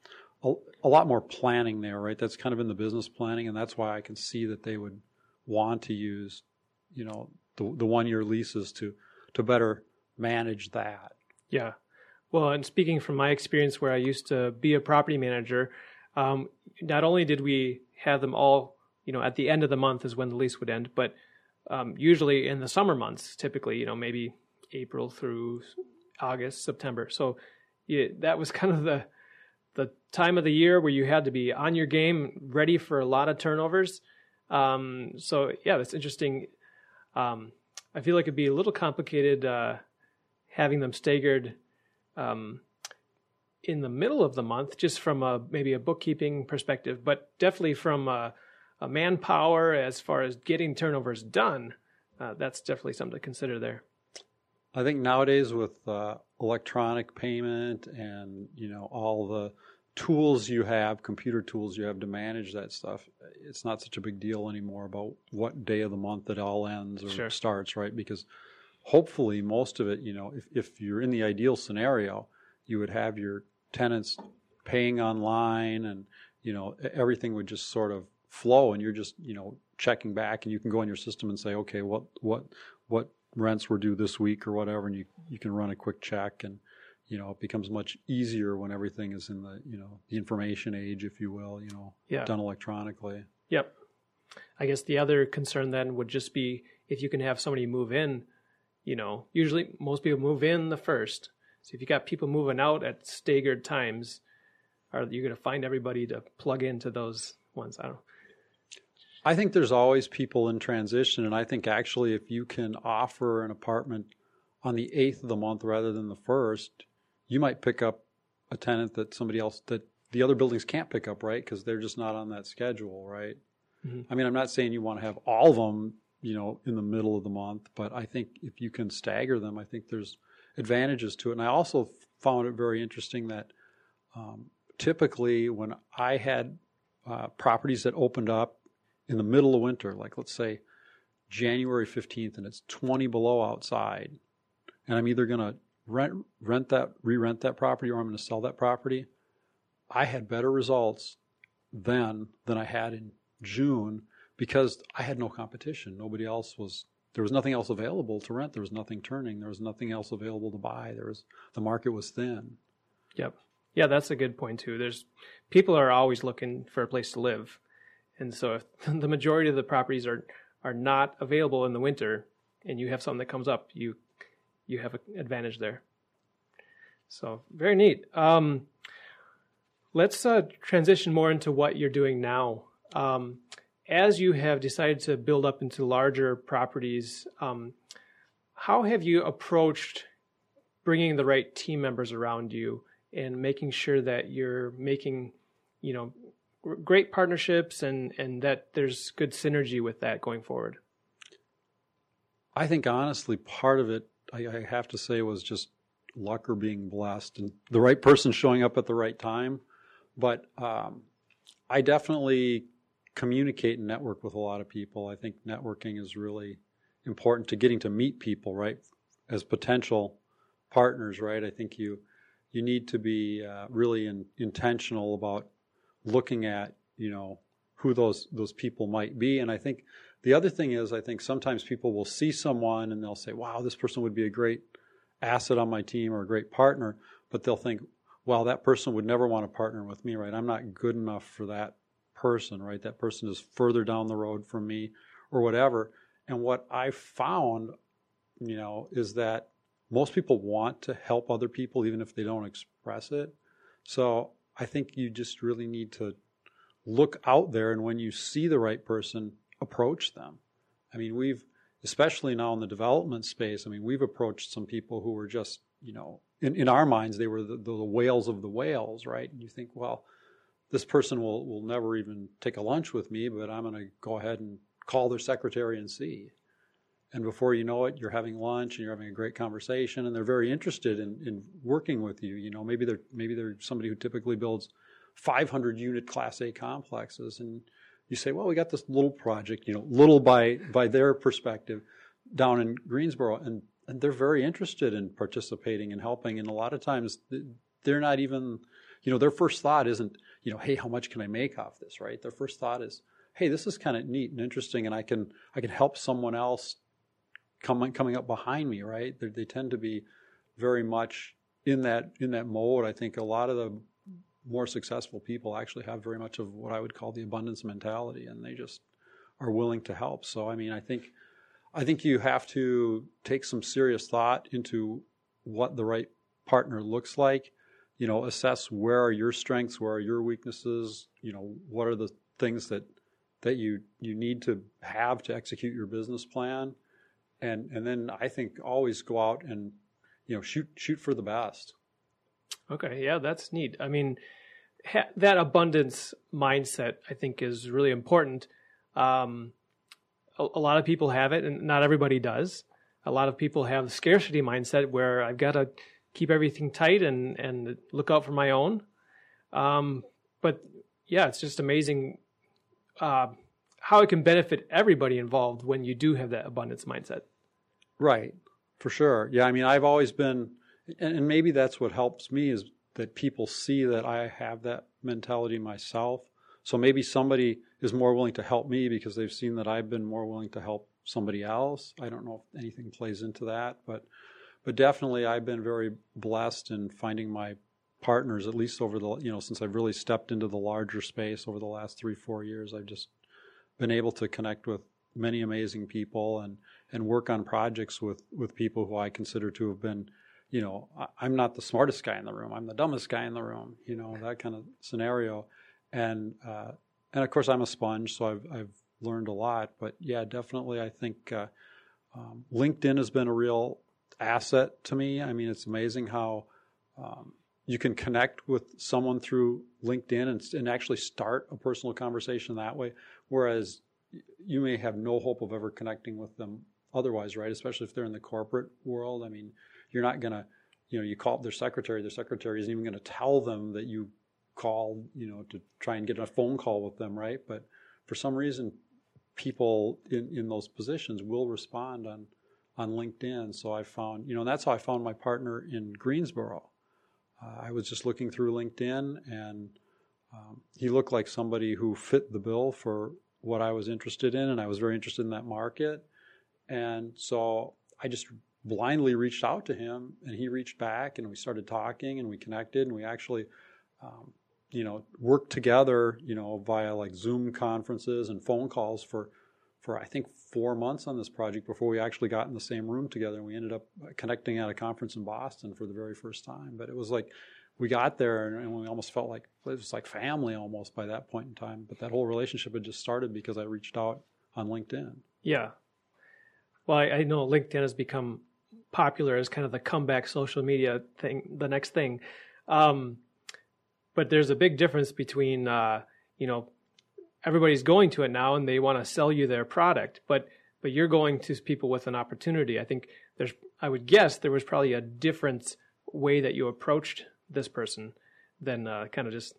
a, a, lot more planning there right that's kind of in the business planning and that's why i can see that they would want to use, you know, the the one year leases to to better manage that. Yeah. Well, and speaking from my experience where I used to be a property manager, um, not only did we have them all, you know, at the end of the month is when the lease would end, but um, usually in the summer months, typically, you know, maybe April through August, September. So yeah, that was (laughs) kind of the the time of the year where you had to be on your game, ready for a lot of turnovers. Um, so yeah, that's interesting. Um, I feel like it'd be a little complicated uh, having them staggered um, in the middle of the month, just from a maybe a bookkeeping perspective, but definitely from a, a manpower as far as getting turnovers done. Uh, that's definitely something to consider there. I think nowadays with uh, electronic payment and you know all the tools you have, computer tools you have to manage that stuff, it's not such a big deal anymore about what day of the month it all ends or Sure. starts, right? Because hopefully most of it, you know, if, if you're in the ideal scenario, you would have your tenants paying online and, you know, everything would just sort of flow and you're just, you know, checking back and you can go in your system and say, okay, what, what, what rents were due this week or whatever, and you, you can run a quick check and, you know, it becomes much easier when everything is in the, you know, the information age, if you will, you know, Yeah. done electronically. Yep. I guess the other concern then would just be if you can have somebody move in, you know, usually most people move in the first. So if you got people moving out at staggered times, are you going to find everybody to plug into those ones? I don't know. I think there's always people in transition, and I think actually if you can offer an apartment on the eighth of the month rather than the first, you might pick up a tenant that somebody else that the other buildings can't pick up, right? Because they're just not on that schedule, right? Mhm. I mean, I'm not saying you want to have all of them, you know, in the middle of the month, but I think if you can stagger them, I think there's advantages to it. And I also found it very interesting that um, typically when I had uh, properties that opened up in the middle of winter, like let's say January 15th, and it's 20 below outside, and I'm either going to rent rent that re-rent that property or I'm going to sell that property, I had better results then than I had in June because I had no competition. Nobody else was there was nothing else available to rent. There was nothing turning. There was nothing else available to buy. There was the market was thin. Yep. Yeah, that's a good point too. There's people are always looking for a place to live. And so if (laughs) the majority of the properties are are not available in the winter and you have something that comes up, you you have an advantage there. So very neat. Um, let's uh, transition more into what you're doing now. Um, as you have decided to build up into larger properties, um, how have you approached bringing the right team members around you and making sure that you're making, you know, great partnerships and and that there's good synergy with that going forward? I think honestly, part of it, I, I have to say, was just luck or being blessed and the right person showing up at the right time. But um, I definitely communicate and network with a lot of people. I think networking is really important to getting to meet people, right, as potential partners, right? I think you you need to be uh, really in, intentional about looking at you know who those those people might be, and I think the other thing is, I think sometimes people will see someone and they'll say, wow, this person would be a great asset on my team or a great partner, but they'll think, well, that person would never want to partner with me, right? I'm not good enough for that person, right? That person is further down the road from me or whatever. And what I found, you know, is that most people want to help other people even if they don't express it. So I think you just really need to look out there and when you see the right person, approach them. I mean, we've, especially now in the development space, I mean, we've approached some people who were just, you know, in, in our minds, they were the, the whales of the whales, right? And you think, well, this person will, will never even take a lunch with me, but I'm going to go ahead and call their secretary and see. And before you know it, you're having lunch and you're having a great conversation, and they're very interested in, in working with you. You know, maybe they're maybe they're somebody who typically builds 500 unit Class A complexes, and you say, well, we got this little project, you know, little by by their perspective, down in Greensboro, and and they're very interested in participating and helping. And a lot of times, they're not even, you know, their first thought isn't, you know, hey, how much can I make off this, right? Their first thought is, hey, this is kind of neat and interesting, and I can I can help someone else coming coming up behind me, right? They, they tend to be very much in that in that mode. I think a lot of the more successful people actually have very much of what I would call the abundance mentality, and they just are willing to help. So I mean, I think I think you have to take some serious thought into what the right partner looks like. You know, assess where are your strengths, where are your weaknesses. You know, what are the things that that you you need to have to execute your business plan, and and then I think always go out and you know shoot shoot for the best. Okay, yeah, that's neat. I mean, ha- that abundance mindset I think is really important. Um, a, a, lot of people have it, and not everybody does. A lot of people have scarcity mindset where I've got to keep everything tight and and look out for my own. Um, but yeah, it's just amazing uh, how it can benefit everybody involved when you do have that abundance mindset. Right, for sure. Yeah, I mean, I've always been, and maybe that's what helps me is that people see that I have that mentality myself. So maybe somebody is more willing to help me because they've seen that I've been more willing to help somebody else. I don't know if anything plays into that, but but definitely I've been very blessed in finding my partners at least over the you know since I've really stepped into the larger space over the last 3 4 years. I've just been able to connect with many amazing people and and work on projects with with people who I consider to have been you know, I'm not the smartest guy in the room. I'm the dumbest guy in the room. You know, that kind of scenario. And uh, and of course, I'm a sponge, so I've I've learned a lot. But yeah, definitely, I think uh, um, LinkedIn has been a real asset to me. I mean, it's amazing how um, you can connect with someone through LinkedIn and, and actually start a personal conversation that way. Whereas you may have no hope of ever connecting with them otherwise, right? Especially if they're in the corporate world. I mean, you're not going to, you know, you call up their secretary, their secretary isn't even going to tell them that you called, you know, to try and get a phone call with them, right? But for some reason, people in, in those positions will respond on, on LinkedIn. So I found, you know, that's how I found my partner in Greensboro. Uh, I was just looking through LinkedIn and um, he looked like somebody who fit the bill for what I was interested in, and I was very interested in that market. And so I just blindly reached out to him and he reached back and we started talking and we connected and we actually um, you know worked together you know via like zoom conferences and phone calls for for i think four months on this project before we actually got in the same room together. We ended up connecting at a conference in boston for the very first time. But it was like we got there and, and we almost felt like it was like family almost by that point in time. But that whole relationship had just started because i reached out on linkedin. Yeah. Well I, I know linkedin has become popular as kind of the comeback social media thing, the next thing. Um, but there's a big difference between, uh, you know, everybody's going to it now and they want to sell you their product, but but you're going to people with an opportunity. I think there's, I would guess there was probably a different way that you approached this person than uh, kind of just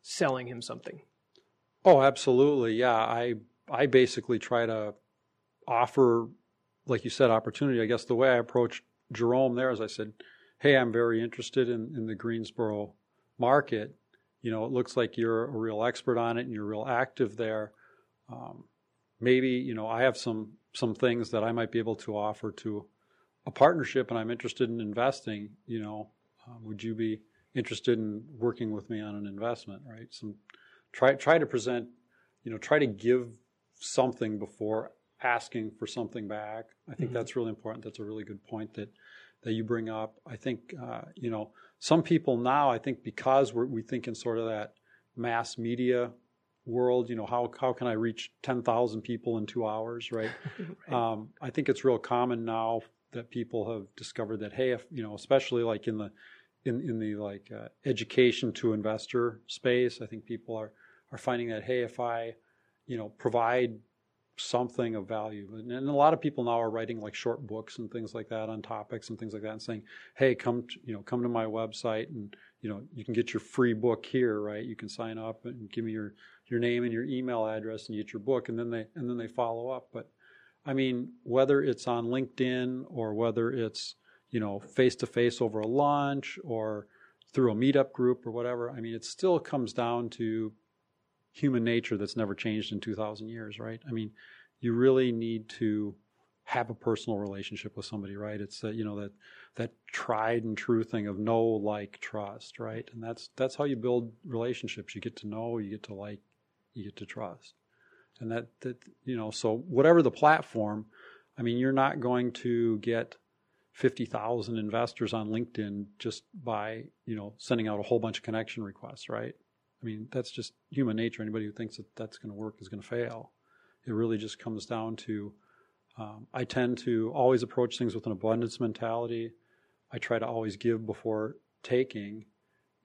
selling him something. Oh, absolutely. Yeah, I I basically try to offer like you said, opportunity. I guess the way I approached Jerome there is I said, "Hey, I'm very interested in, in the Greensboro market. You know, it looks like you're a real expert on it and you're real active there. Um, maybe you know I have some some things that I might be able to offer to a partnership, and I'm interested in investing. You know, uh, would you be interested in working with me on an investment? Right? Some try try to present. You know, try to give something before asking for something back. I think mm-hmm. that's really important. That's a really good point that that you bring up. I think uh, you know some people now. I think because we're, we think in sort of that mass media world. You know how how can I reach ten thousand people in two hours? Right. (laughs) right. Um, I think it's real common now that people have discovered that hey, if you know, especially like in the in in the like uh, education to investor space, I think people are are finding that hey, if I you know provide something of value. And, and, a lot of people now are writing like short books and things like that on topics and things like that, and saying, "Hey, come to, you know come to my website and you know you can get your free book here, right? You can sign up and give me your your name and your email address and you get your book, and then they and then they follow up. But I mean, whether it's on LinkedIn or whether it's you know face to face over a lunch or through a meetup group or whatever, I mean, it still comes down to human nature that's never changed in 2,000 years, right? I mean, you really need to have a personal relationship with somebody, right? It's you know that that tried and true thing of know, like, trust, right? And that's that's how you build relationships. You get to know, you get to like, you get to trust, and that that you know. So whatever the platform, I mean, you're not going to get fifty thousand investors on LinkedIn just by you know sending out a whole bunch of connection requests, right? I mean, that's just human nature. Anybody who thinks that that's going to work is going to fail. It really just comes down to um, I tend to always approach things with an abundance mentality. I try to always give before taking,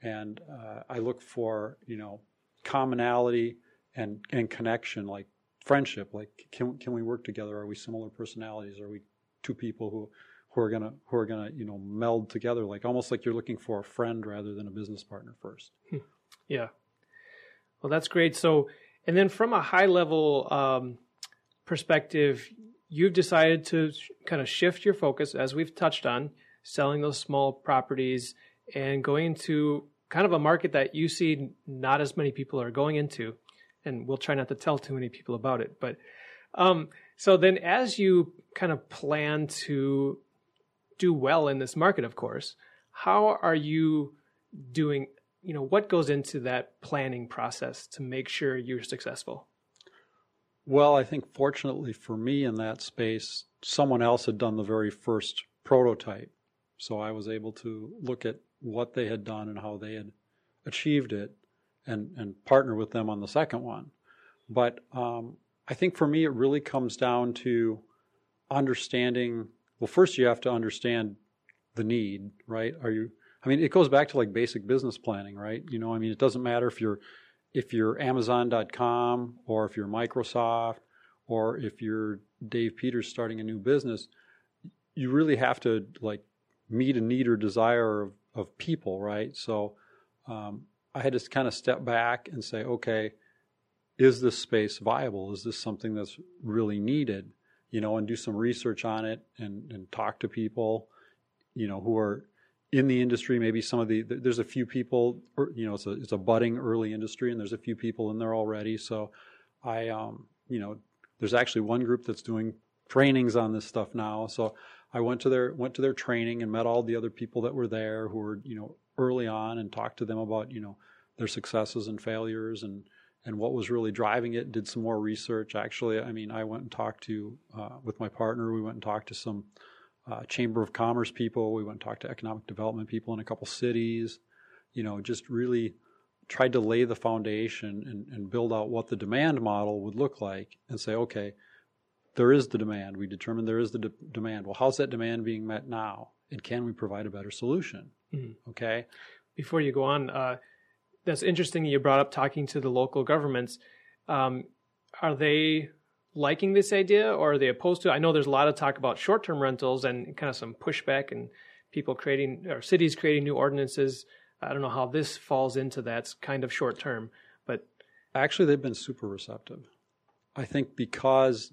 and uh, I look for you know commonality and and connection, like friendship. Like can can we work together? Are we similar personalities? Are we two people who who are gonna who are gonna you know meld together? Like almost like you're looking for a friend rather than a business partner first. Hmm. Yeah. Well, that's great. So, and then from a high level um, perspective, you've decided to kind of shift your focus, as we've touched on, selling those small properties and going into kind of a market that you see not as many people are going into. And we'll try not to tell too many people about it. But um, so then, as you kind of plan to do well in this market, of course, how are you doing? You know, what goes into that planning process to make sure you're successful? Well, I think fortunately for me in that space, someone else had done the very first prototype. So I was able to look at what they had done and how they had achieved it and, and partner with them on the second one. But um, I think for me, it really comes down to understanding. Well, first, you have to understand the need, right? Are you, I mean, it goes back to like basic business planning, right? You know, I mean, it doesn't matter if you're if you're Amazon.com or if you're Microsoft or if you're Dave Peters starting a new business, you really have to like meet a need or desire of, of people, right? So um, I had to kind of step back and say, okay, is this space viable? Is this something that's really needed? You know, and do some research on it and, and talk to people, you know, who are in the industry, maybe some of the there's a few people, you know, it's a it's a budding early industry, and there's a few people in there already. So, I um, you know, there's actually one group that's doing trainings on this stuff now. So I went to their went to their training and met all the other people that were there who were you know early on and talked to them about you know their successes and failures and and what was really driving it. Did some more research. Actually, I mean, I went and talked to uh, with my partner. We went and talked to some uh, Chamber of Commerce people. We went and talked to economic development people in a couple cities. You know, just really tried to lay the foundation and, and build out what the demand model would look like and say, okay, there is the demand. We determined there is the de- demand. Well, how's that demand being met now? And can we provide a better solution? Mm-hmm. Okay. Before you go on, uh, that's interesting. You brought up talking to the local governments. Um, are they liking this idea or are they opposed to it? I know there's a lot of talk about short term rentals and kind of some pushback and people creating or cities creating new ordinances. I don't know how this falls into that kind of short term, but actually they've been super receptive. I think because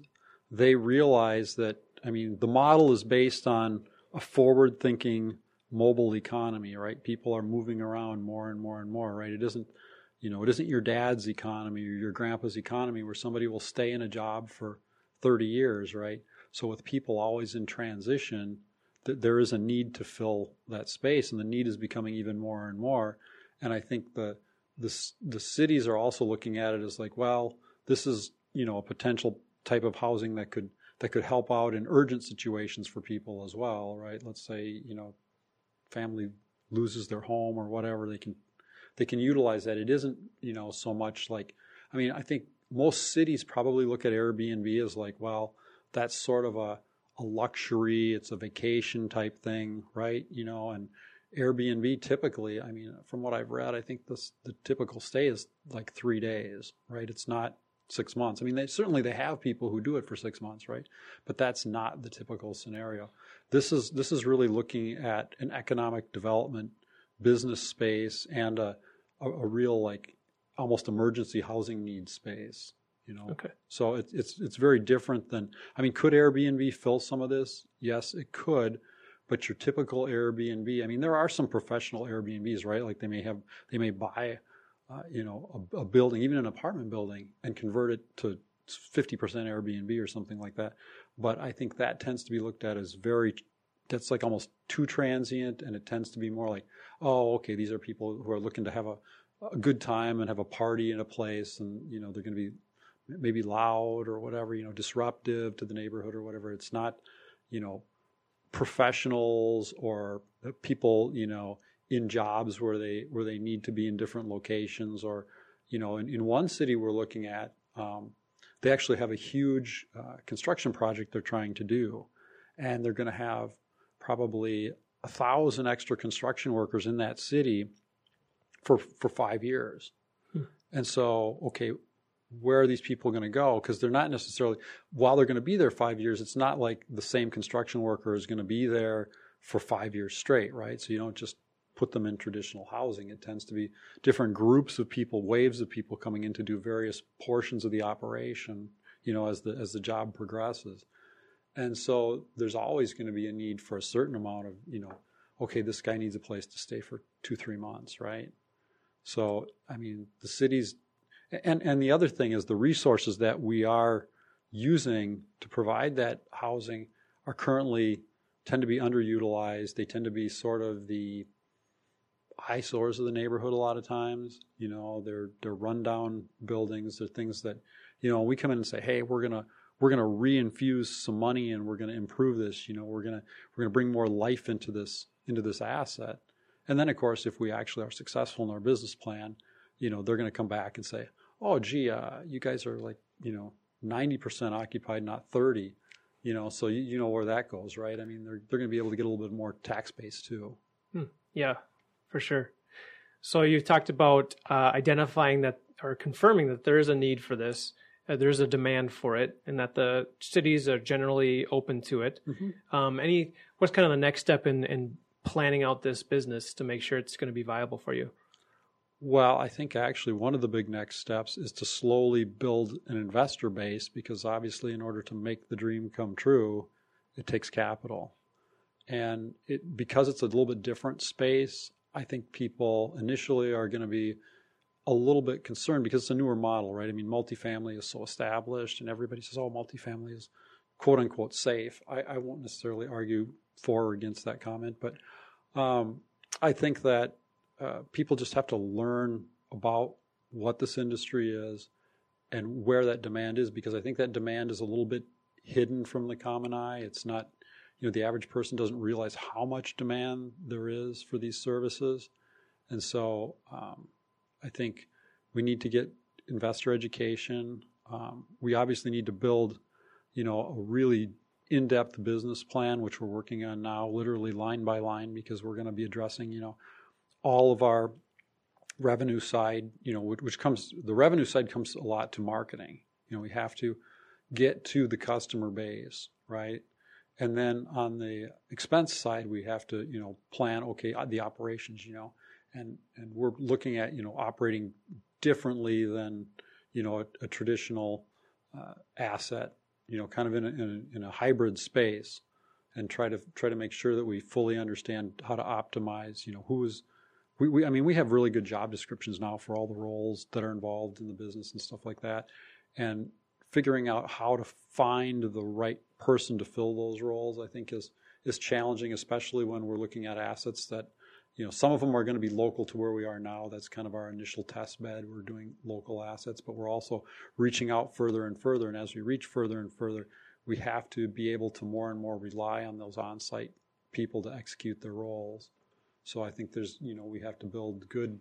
they realize that I mean the model is based on a forward thinking mobile economy, right? People are moving around more and more and more, right? It isn't you know, it isn't your dad's economy or your grandpa's economy where somebody will stay in a job for 30 years, right? So with people always in transition, th- there is a need to fill that space, and the need is becoming even more and more. And I think the the the cities are also looking at it as like, well, this is you know a potential type of housing that could that could help out in urgent situations for people as well, right? Let's say you know family loses their home or whatever, they can they can utilize that. It isn't, you know, so much like, I mean, I think most cities probably look at Airbnb as like, well, that's sort of a, a luxury, it's a vacation type thing, right? You know, and Airbnb typically, I mean, from what I've read, I think this, the typical stay is like three days, right? It's not six months. I mean, they, certainly they have people who do it for six months, right? But that's not the typical scenario. This is this is really looking at an economic development business space and a, a, a real like almost emergency housing needs space. You know, okay. So it, it's it's very different than I mean, could Airbnb fill some of this? Yes, it could. But your typical Airbnb, I mean, there are some professional Airbnbs, right? Like they may have they may buy uh, you know, a, a, building, even an apartment building, and convert it to 50% Airbnb or something like that. But I think that tends to be looked at as very, that's like almost too transient, and it tends to be more like, oh, okay, these are people who are looking to have a, a good time and have a party in a place, and you know they're going to be maybe loud or whatever, you know, disruptive to the neighborhood or whatever. It's not, you know, professionals or people, you know, in jobs where they where they need to be in different locations or you know in, in one city we're looking at um, they actually have a huge uh, construction project they're trying to do and they're going to have probably a thousand extra construction workers in that city for for five years hmm. and so okay where are these people going to go because they're not necessarily while they're going to be there five years it's not like the same construction worker is going to be there for five years straight right so you don't just put them in traditional housing. It tends to be different groups of people, waves of people coming in to do various portions of the operation, you know, as the as the job progresses. And so there's always going to be a need for a certain amount of, you know, okay, this guy needs a place to stay for two, three months, right? So I mean the cities and and the other thing is the resources that we are using to provide that housing are currently tend to be underutilized. They tend to be sort of the eyesores of the neighborhood a lot of times. You know, they're they're rundown buildings. They're things that, you know, we come in and say, hey, we're gonna we're gonna reinfuse some money and we're gonna improve this. You know, we're gonna we're gonna bring more life into this into this asset. And then, of course, if we actually are successful in our business plan, you know, they're going to come back and say, "Oh, gee, uh, you guys are like, you know, ninety percent occupied, not 30 You know, so you, you know where that goes, right? I mean, they're they're going to be able to get a little bit more tax base too. Hmm. Yeah, for sure. So you talked about uh, identifying that or confirming that there is a need for this, uh, there's a demand for it, and that the cities are generally open to it. Mm-hmm. Um, any what's kind of the next step in, in planning out this business to make sure it's going to be viable for you? Well, I think actually one of the big next steps is to slowly build an investor base because obviously, in order to make the dream come true, it takes capital. And it because it's a little bit different space, I think people initially are going to be a little bit concerned because it's a newer model, right? I mean, multifamily is so established, and everybody says, "Oh, multifamily is quote unquote safe." I, I won't necessarily argue for or against that comment, but um, I think that uh, people just have to learn about what this industry is and where that demand is, because I think that demand is a little bit hidden from the common eye. It's not you know the average person doesn't realize how much demand there is for these services and so um, i think we need to get investor education. Um, we obviously need to build you know a really in-depth business plan which we're working on now literally line by line because we're going to be addressing you know all of our revenue side you know which, which comes the revenue side comes a lot to marketing. You know we have to get to the customer base right? And then on the expense side, we have to, you know, plan, okay, uh, the operations, you know, and, and we're looking at, you know, operating differently than, you know, a, a traditional uh, asset, you know, kind of in a, in a, in a hybrid space and try to try to make sure that we fully understand how to optimize, you know, who is, we, we, I mean, we have really good job descriptions now for all the roles that are involved in the business and stuff like that. And figuring out how to find the right person to fill those roles, I think is is challenging, especially when we're looking at assets that, you know, some of them are going to be local to where we are now. That's kind of our initial test bed. We're doing local assets, but we're also reaching out further and further. And as we reach further and further, we have to be able to more and more rely on those on-site people to execute their roles. So I think there's, you know, we have to build good,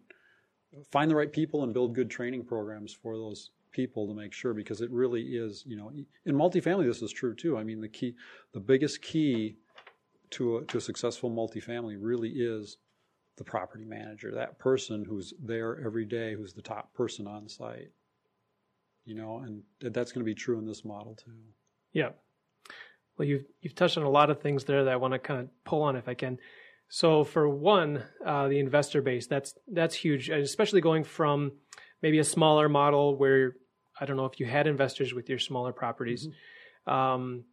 find the right people and build good training programs for those people to make sure because it really is, you know, in multifamily this is true too. I mean, the key, the biggest key to a, to a successful multifamily really is the property manager, that person who's there every day, who's the top person on site. You know, and that's going to be true in this model too. Yeah. Well, you've you've touched on a lot of things there that I want to kind of pull on if I can. So, for one, uh, the investor base that's that's huge, especially going from maybe a smaller model where I don't know if you had investors with your smaller properties. Mm-hmm. Um,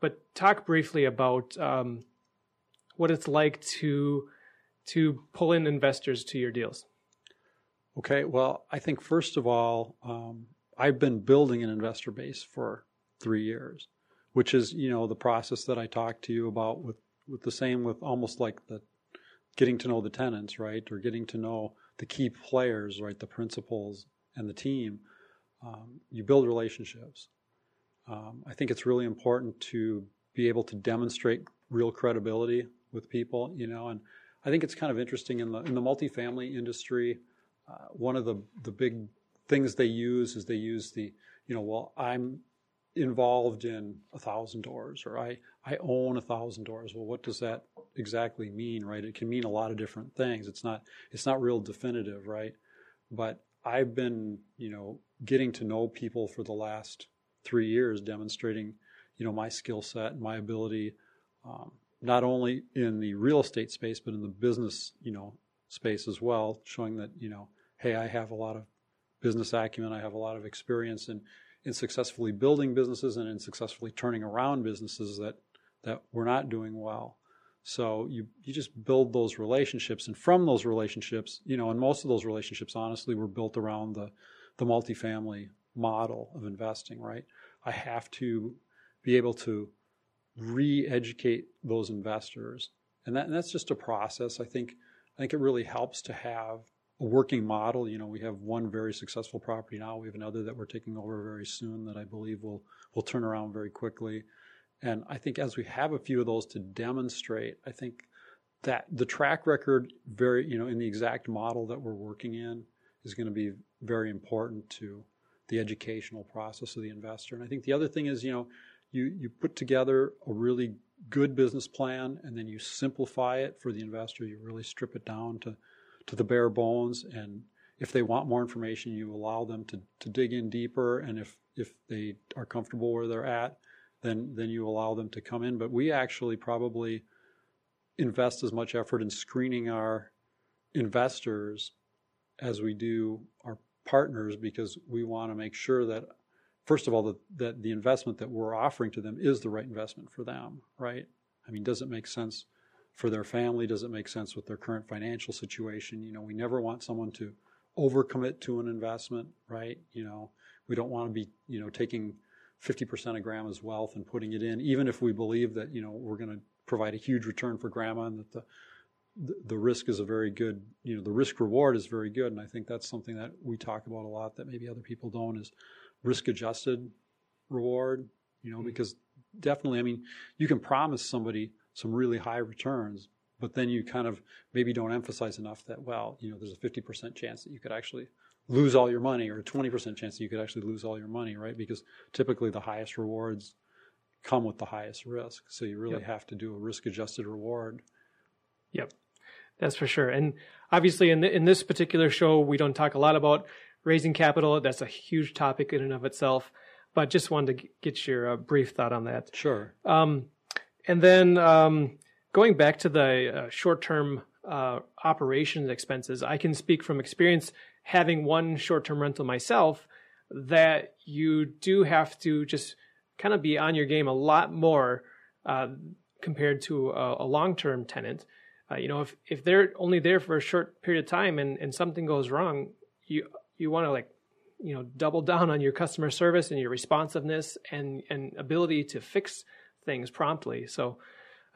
but talk briefly about um, what it's like to to pull in investors to your deals. Okay, well, I think first of all, um, I've been building an investor base for three years, which is you know the process that I talked to you about with with the same with almost like the getting to know the tenants, right, or getting to know the key players, right, the principals and the team. Um, you build relationships. Um, I think it's really important to be able to demonstrate real credibility with people, you know, and I think it's kind of interesting in the in the multifamily industry. Uh, one of the the big things they use is they use the you know well I'm involved in a thousand doors or I I own a thousand doors. Well, what does that exactly mean, right? It can mean a lot of different things. It's not it's not real definitive, right? But I've been you know getting to know people for the last three years, demonstrating you know my skill set my ability. Um, not only in the real estate space, but in the business, you know, space as well, showing that, you know, hey, I have a lot of business acumen, I have a lot of experience in, in successfully building businesses and in successfully turning around businesses that, that were not doing well. So you, you just build those relationships, and from those relationships, you know, and most of those relationships, honestly, were built around the, the multifamily model of investing, right? I have to be able to re-educate those investors, and, that, and that's just a process. I think I think it really helps to have a working model. You know, we have one very successful property now. We have another that we're taking over very soon that I believe will will turn around very quickly. And I think as we have a few of those to demonstrate, I think that the track record, very you know, in the exact model that we're working in, is going to be very important to the educational process of the investor. And I think the other thing is, you know, you, you put together a really good business plan and then you simplify it for the investor. You really strip it down to, to the bare bones. And if they want more information, you allow them to, to dig in deeper. And if, if they are comfortable where they're at, then, then you allow them to come in. But we actually probably invest as much effort in screening our investors as we do our partners because we want to make sure that first of all, that, that the investment that we're offering to them is the right investment for them, right? I mean, does it make sense for their family? Does it make sense with their current financial situation? You know, we never want someone to overcommit to an investment, right? You know, we don't want to be, you know, taking 50% of grandma's wealth and putting it in, even if we believe that, you know, we're going to provide a huge return for grandma and that the, the, risk is a very good, you know, the risk reward is very good. And I think that's something that we talk about a lot that maybe other people don't is risk adjusted reward, you know, mm-hmm. because definitely, I mean, you can promise somebody some really high returns, but then you kind of maybe don't emphasize enough that, well, you know, there's a 50% chance that you could actually lose all your money or a 20% chance that you could actually lose all your money, right? Because typically the highest rewards come with the highest risk. So you really yep. have to do a risk adjusted reward. Yep. That's for sure. And obviously in the, in this particular show we don't talk a lot about raising capital. That's a huge topic in and of itself. But just wanted to get your uh, brief thought on that. Sure. Um, and then um, going back to the uh, short-term uh, operations expenses, I can speak from experience having one short-term rental myself that you do have to just kind of be on your game a lot more uh, compared to a, a long-term tenant. Uh, you know, if, if they're only there for a short period of time and, and something goes wrong, you you want to like you know double down on your customer service and your responsiveness and and ability to fix things promptly. So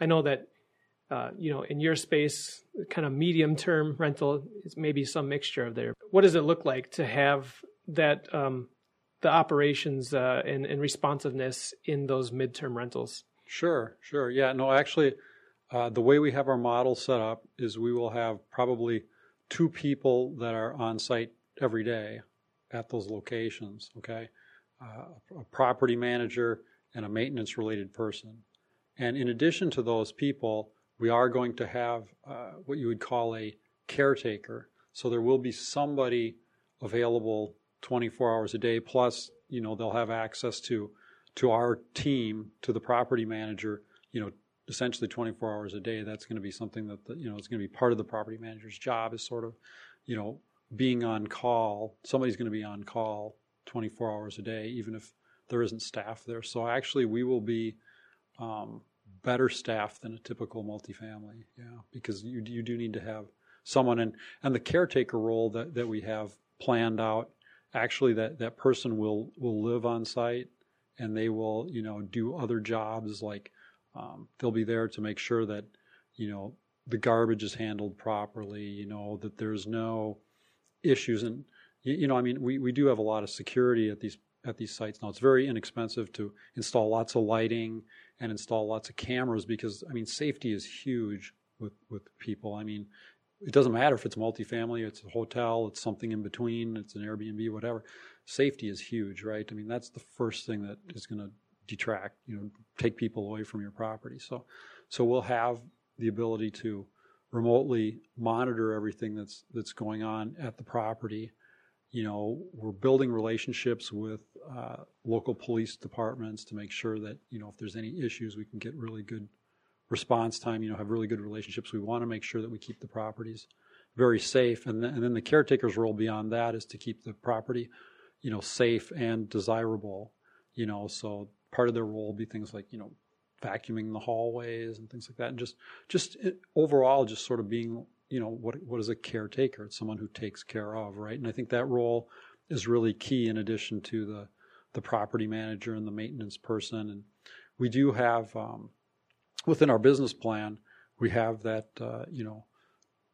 i know that uh, you know in your space kind of medium term rental is maybe some mixture of there. What does it look like to have that um, the operations uh, and, and responsiveness in those midterm rentals? Sure sure. Yeah no actually uh, the way we have our model set up is we will have probably two people that are on site every day at those locations, okay? Uh, a property manager and a maintenance related person. And in addition to those people, we are going to have uh, what you would call a caretaker. So there will be somebody available 24 hours a day, plus, you know, they'll have access to to our team, to the property manager, you know, essentially 24 hours a day. That's going to be something that, the, you know, is going to be part of the property manager's job is sort of, you know, being on call. Somebody's going to be on call 24 hours a day, even if there isn't staff there. So actually, we will be um, better staffed than a typical multifamily. Yeah, because you you do need to have someone and and the caretaker role that that we have planned out actually that that person will will live on site and they will you know do other jobs like um, they'll be there to make sure that you know the garbage is handled properly you know that there's no issues and you, know i mean we, we do have a lot of security at these at these sites now it's very inexpensive to install lots of lighting and install lots of cameras because i mean safety is huge with with people i mean it doesn't matter if it's multifamily, it's a hotel, it's something in between, it's an Airbnb, whatever. Safety is huge, right? I mean, that's the first thing that is going to detract, you know, take people away from your property. So, so we'll have the ability to remotely monitor everything that's that's going on at the property. You know, we're building relationships with uh, local police departments to make sure that you know if there's any issues, we can get really good response time, you know, have really good relationships. We want to make sure that we keep the properties very safe. And then, and then the caretaker's role beyond that is to keep the property, you know, safe and desirable, you know, so part of their role will be things like, you know, vacuuming the hallways and things like that. And just, just overall, just sort of being, you know, what, what is a caretaker? It's someone who takes care of, right? And I think that role is really key in addition to the, the property manager and the maintenance person. And we do have, um, within our business plan, we have that uh, you know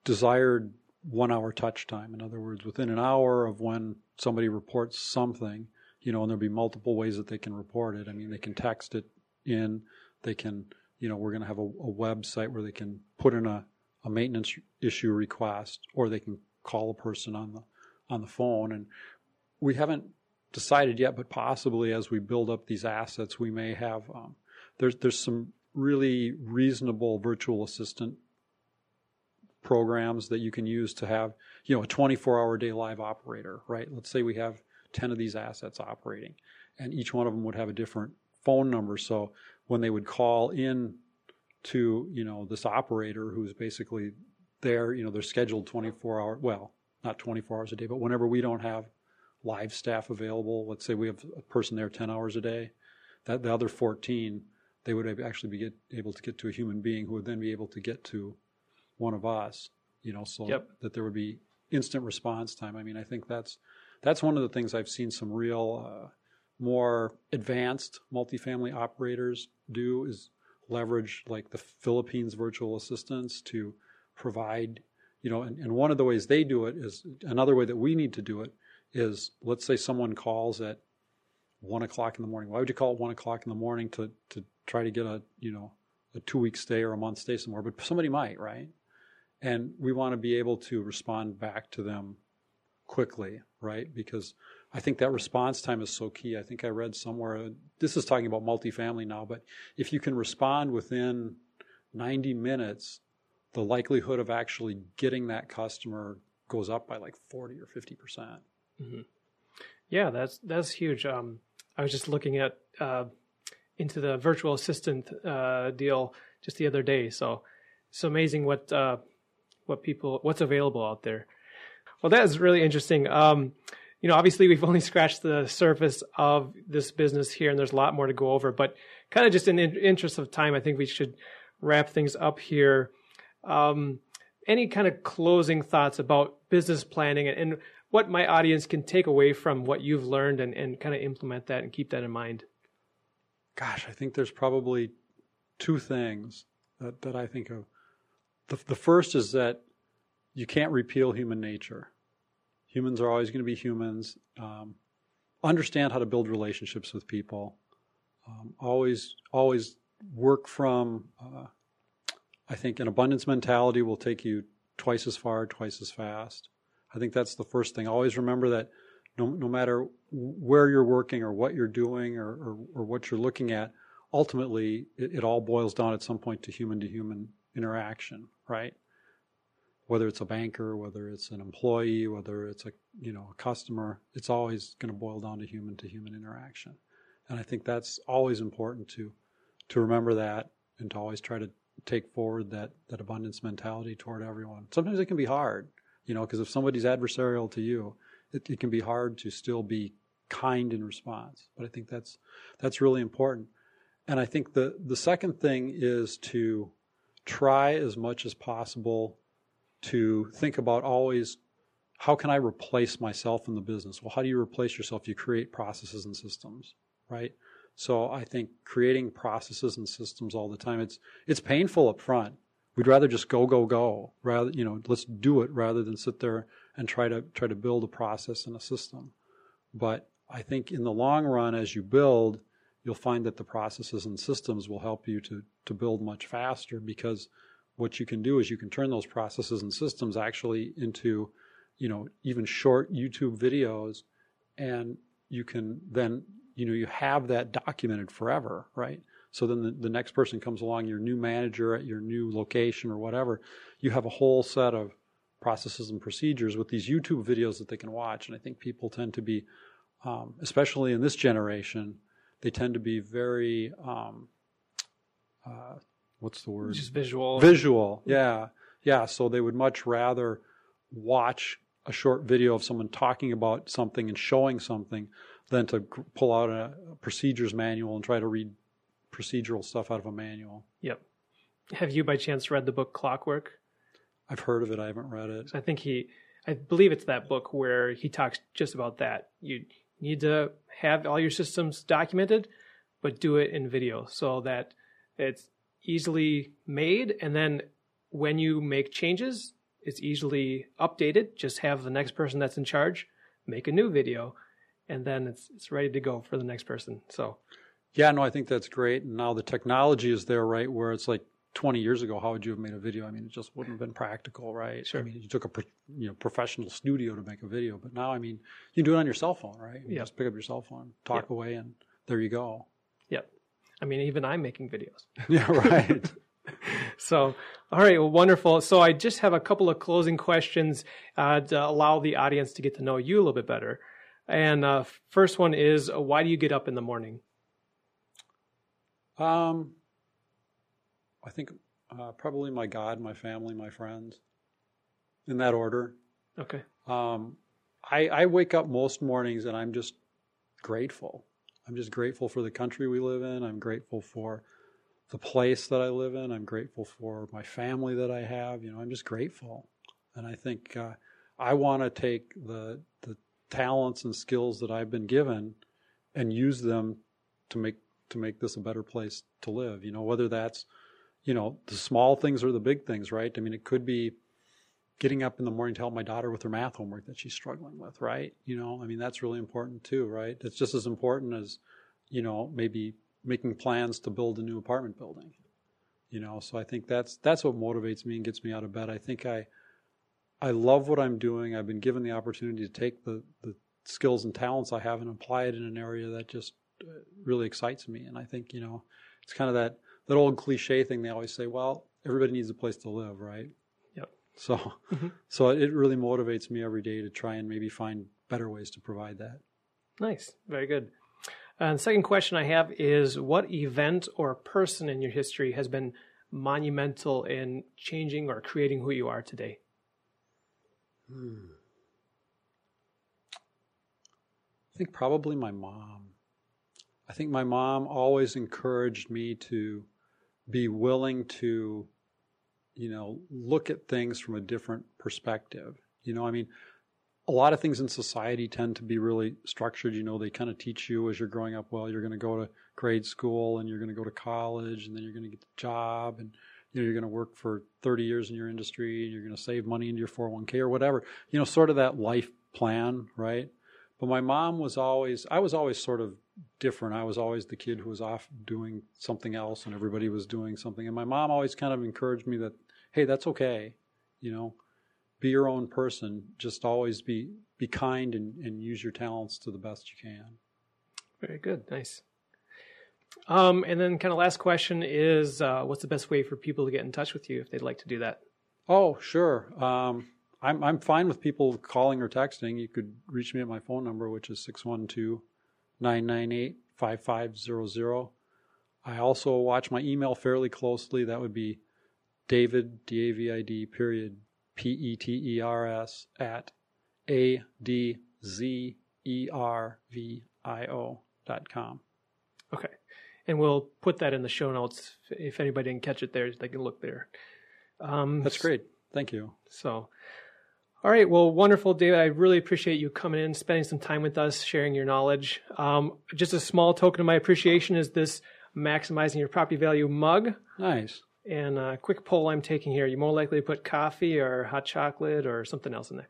desired one hour touch time. In other words, within an hour of when somebody reports something, you know, and there'll be multiple ways that they can report it. I mean, they can text it in, they can, you know, we're going to have a, a, website where they can put in a, a maintenance issue request, or they can call a person on the on the phone. And we haven't decided yet, but possibly as we build up these assets, we may have um, there's there's some really reasonable virtual assistant programs that you can use to have, you know, a 24 hour day live operator, right? Let's say we have 10 of these assets operating and each one of them would have a different phone number. So when they would call in to, you know, this operator who's basically there, you know, they're scheduled 24 hour, well, not 24 hours a day, but whenever we don't have live staff available, let's say we have a person there 10 hours a day, that the other 14 they would actually be get, able to get to a human being who would then be able to get to one of us, you know, so yep. that there would be instant response time. I mean, I think that's that's one of the things I've seen some real uh, more advanced multifamily operators do is leverage like the Philippines virtual assistants to provide, you know, and, and one of the ways they do it is another way that we need to do it is let's say someone calls at one o'clock in the morning. Why would you call at one o'clock in the morning to, to try to get a, you know, a two week stay or a month stay somewhere? But somebody might, right? And we want to be able to respond back to them quickly, right? Because I think that response time is so key. I think I read somewhere, this is talking about multifamily now, but if you can respond within 90 minutes, the likelihood of actually getting that customer goes up by like 40 or 50 percent. Mm-hmm. Yeah, that's that's huge. Um, I was just looking at uh, into the virtual assistant uh, deal just the other day. So it's amazing what uh, what people what's available out there. Well, that is really interesting. Um, you know, obviously we've only scratched the surface of this business here, and there's a lot more to go over. But kind of just in interest of time, I think we should wrap things up here. Um, any kind of closing thoughts about business planning and, and what my audience can take away from what you've learned and, and kind of implement that and keep that in mind? Gosh, I think there's probably two things that, that I think of. The, the first is that you can't repeal human nature. Humans are always going to be humans. Um, understand how to build relationships with people. Um, always, always work from. Uh, I think an abundance mentality will take you twice as far, twice as fast. I think that's the first thing. Always remember that no, no matter where you're working or what you're doing or, or, or what you're looking at, ultimately it, it, all boils down at some point to human to human interaction, right? Whether it's a banker, whether it's an employee, whether it's a you know a customer, it's always going to boil down to human to human interaction. And I think that's always important to to remember that and to always try to take forward that that abundance mentality toward everyone. Sometimes it can be hard you know, because if somebody's adversarial to you, it, it can be hard to still be kind in response. But I think that's that's really important. And I think the the second thing is to try as much as possible to think about always how can I replace myself in the business? Well, how do you replace yourself? You create processes and systems, right? So I think creating processes and systems all the time, it's it's painful up front. We'd rather just go, go, go, rather, you know, let's do it rather than sit there and try to try to build a process and a system. But I think in the long run, as you build, you'll find that the processes and systems will help you to to build much faster because what you can do is you can turn those processes and systems actually into, you know, even short YouTube videos and you can then, you know, you have that documented forever, right? So then the, the next person comes along, your new manager at your new location or whatever, you have a whole set of processes and procedures with these YouTube videos that they can watch. And I think people tend to be, um, especially in this generation, they tend to be very um, uh, what's the word? Just visual. Visual, yeah, yeah. So they would much rather watch a short video of someone talking about something and showing something than to pull out a procedures manual and try to read procedural stuff out of a manual. Yep. Have you by chance read the book Clockwork? I've heard of it. I haven't read it. So I think he, I believe it's that book where he talks just about that. You need to have all your systems documented, but do it in video so that it's easily made. And then when you make changes, it's easily updated. Just have the next person that's in charge make a new video, and then it's it's ready to go for the next person. So, yeah, no, I think that's great. And now the technology is there, right? Where it's like 20 years ago, how would you have made a video? I mean, it just wouldn't have been practical, right? Sure. I mean, you took a you know professional studio to make a video, but now, I mean, you can do it on your cell phone, right? You Yep. just pick up your cell phone, talk Yep. away, and there you go. I mean, even I'm making videos. (laughs) Yeah, right. (laughs) So, all right, well, wonderful. So, I just have a couple of closing questions uh, to allow the audience to get to know you a little bit better. And uh, first one is, uh, why do you get up in the morning? um, I think uh, probably my God, my family, my friends, in that order. Okay. Um, I, I wake up most mornings and I'm just grateful. I'm just grateful for the country we live in. I'm grateful for the place that I live in. I'm grateful for my family that I have. You know, I'm just grateful. And I think uh, I want to take the the talents and skills that I've been given and use them to make to make this a better place to live. You know, whether that's you know the small things or the big things, right? I mean, it could be getting up in the morning to help my daughter with her math homework that she's struggling with, right? You know, I mean, that's really important too, right? It's just as important as, you know, maybe making plans to build a new apartment building. You know, so I think that's that's what motivates me and gets me out of bed. I think I I love what I'm doing. I've been given the opportunity to take the the skills and talents I have and apply it in an area that just uh, really excites me. And I think, you know, it's kind of that that old cliche thing they always say, well, everybody needs a place to live, right? So, Mhm. so it really motivates me every day to try and maybe find better ways to provide that. Nice. Very good. And the second question I have is what event or person in your history has been monumental in changing or creating who you are today? I think probably my mom. I think my mom always encouraged me to be willing to, you know, look at things from a different perspective. You know, I mean, a lot of things in society tend to be really structured. You know, they kind of teach you as you're growing up, well, you're going to go to grade school and you're going to go to college and then you're going to get the job and you know, you're going to work for 30 years in your industry and you're going to save money into your 401k or whatever. You know, sort of that life plan, right? But my mom was always, I was always sort of different. I was always the kid who was off doing something else and everybody was doing something. And my mom always kind of encouraged me that, hey, that's okay. You know, be your own person. Just always be, be kind and, and use your talents to the best you can. Very good. Nice. Um, and then, kind of last question is uh, what's the best way for people to get in touch with you if they'd like to do that? Oh, sure. Um, I'm I'm fine with people calling or texting. You could reach me at my phone number, which is 612-998-5500. I also watch my email fairly closely. That would be David D A V I D period P E T E R S at A D Z E R V I O dot com. Okay. And we'll put that in the show notes. If anybody didn't catch it there, they can look there. Um, That's great. Thank you. So, all right. Well, wonderful, David. I really appreciate you coming in, spending some time with us, sharing your knowledge. Um, just a small token of my appreciation is this maximizing your property value mug. Nice. And a quick poll I'm taking here. You're you more likely to put coffee or hot chocolate or something else in there?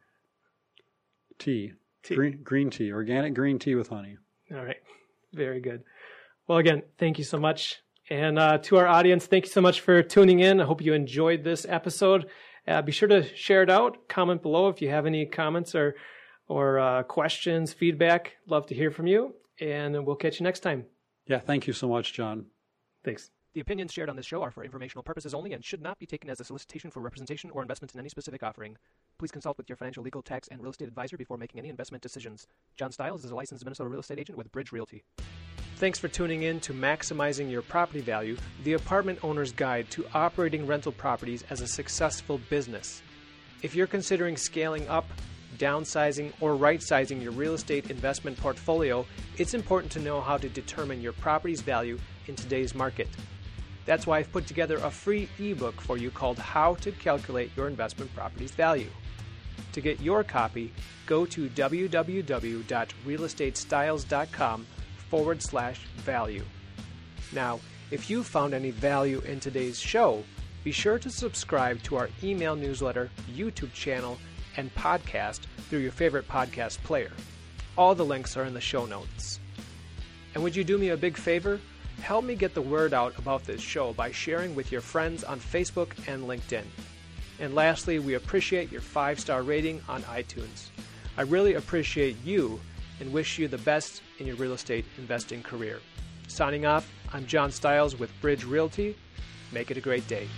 Tea. Tea. Green, green tea. Organic green tea with honey. All right. Very good. Well, again, thank you so much. And uh, to our audience, thank you so much for tuning in. I hope you enjoyed this episode. Uh, be sure to share it out. Comment below if you have any comments or or uh, questions, feedback. Love to hear from you. And we'll catch you next time. Yeah, thank you so much, John. Thanks. The opinions shared on this show are for informational purposes only and should not be taken as a solicitation for representation or investment in any specific offering. Please consult with your financial, legal, tax, and real estate advisor before making any investment decisions. John Stiles is a licensed Minnesota real estate agent with Bridge Realty. Thanks for tuning in to Maximizing Your Property Value, the apartment owner's guide to operating rental properties as a successful business. If you're considering scaling up, downsizing, or right sizing your real estate investment portfolio, it's important to know how to determine your property's value in today's market. That's why I've put together a free ebook for you called How to Calculate Your Investment Property's Value. To get your copy, go to www.realestatestyles.com forward slash value. Now, if you found any value in today's show, be sure to subscribe to our email newsletter, YouTube channel, and podcast through your favorite podcast player. All the links are in the show notes. And would you do me a big favor? Help me get the word out about this show by sharing with your friends on Facebook and LinkedIn. And lastly, we appreciate your five star rating on iTunes. I really appreciate you and wish you the best in your real estate investing career. Signing off, I'm John Stiles with Bridge Realty. Make it a great day.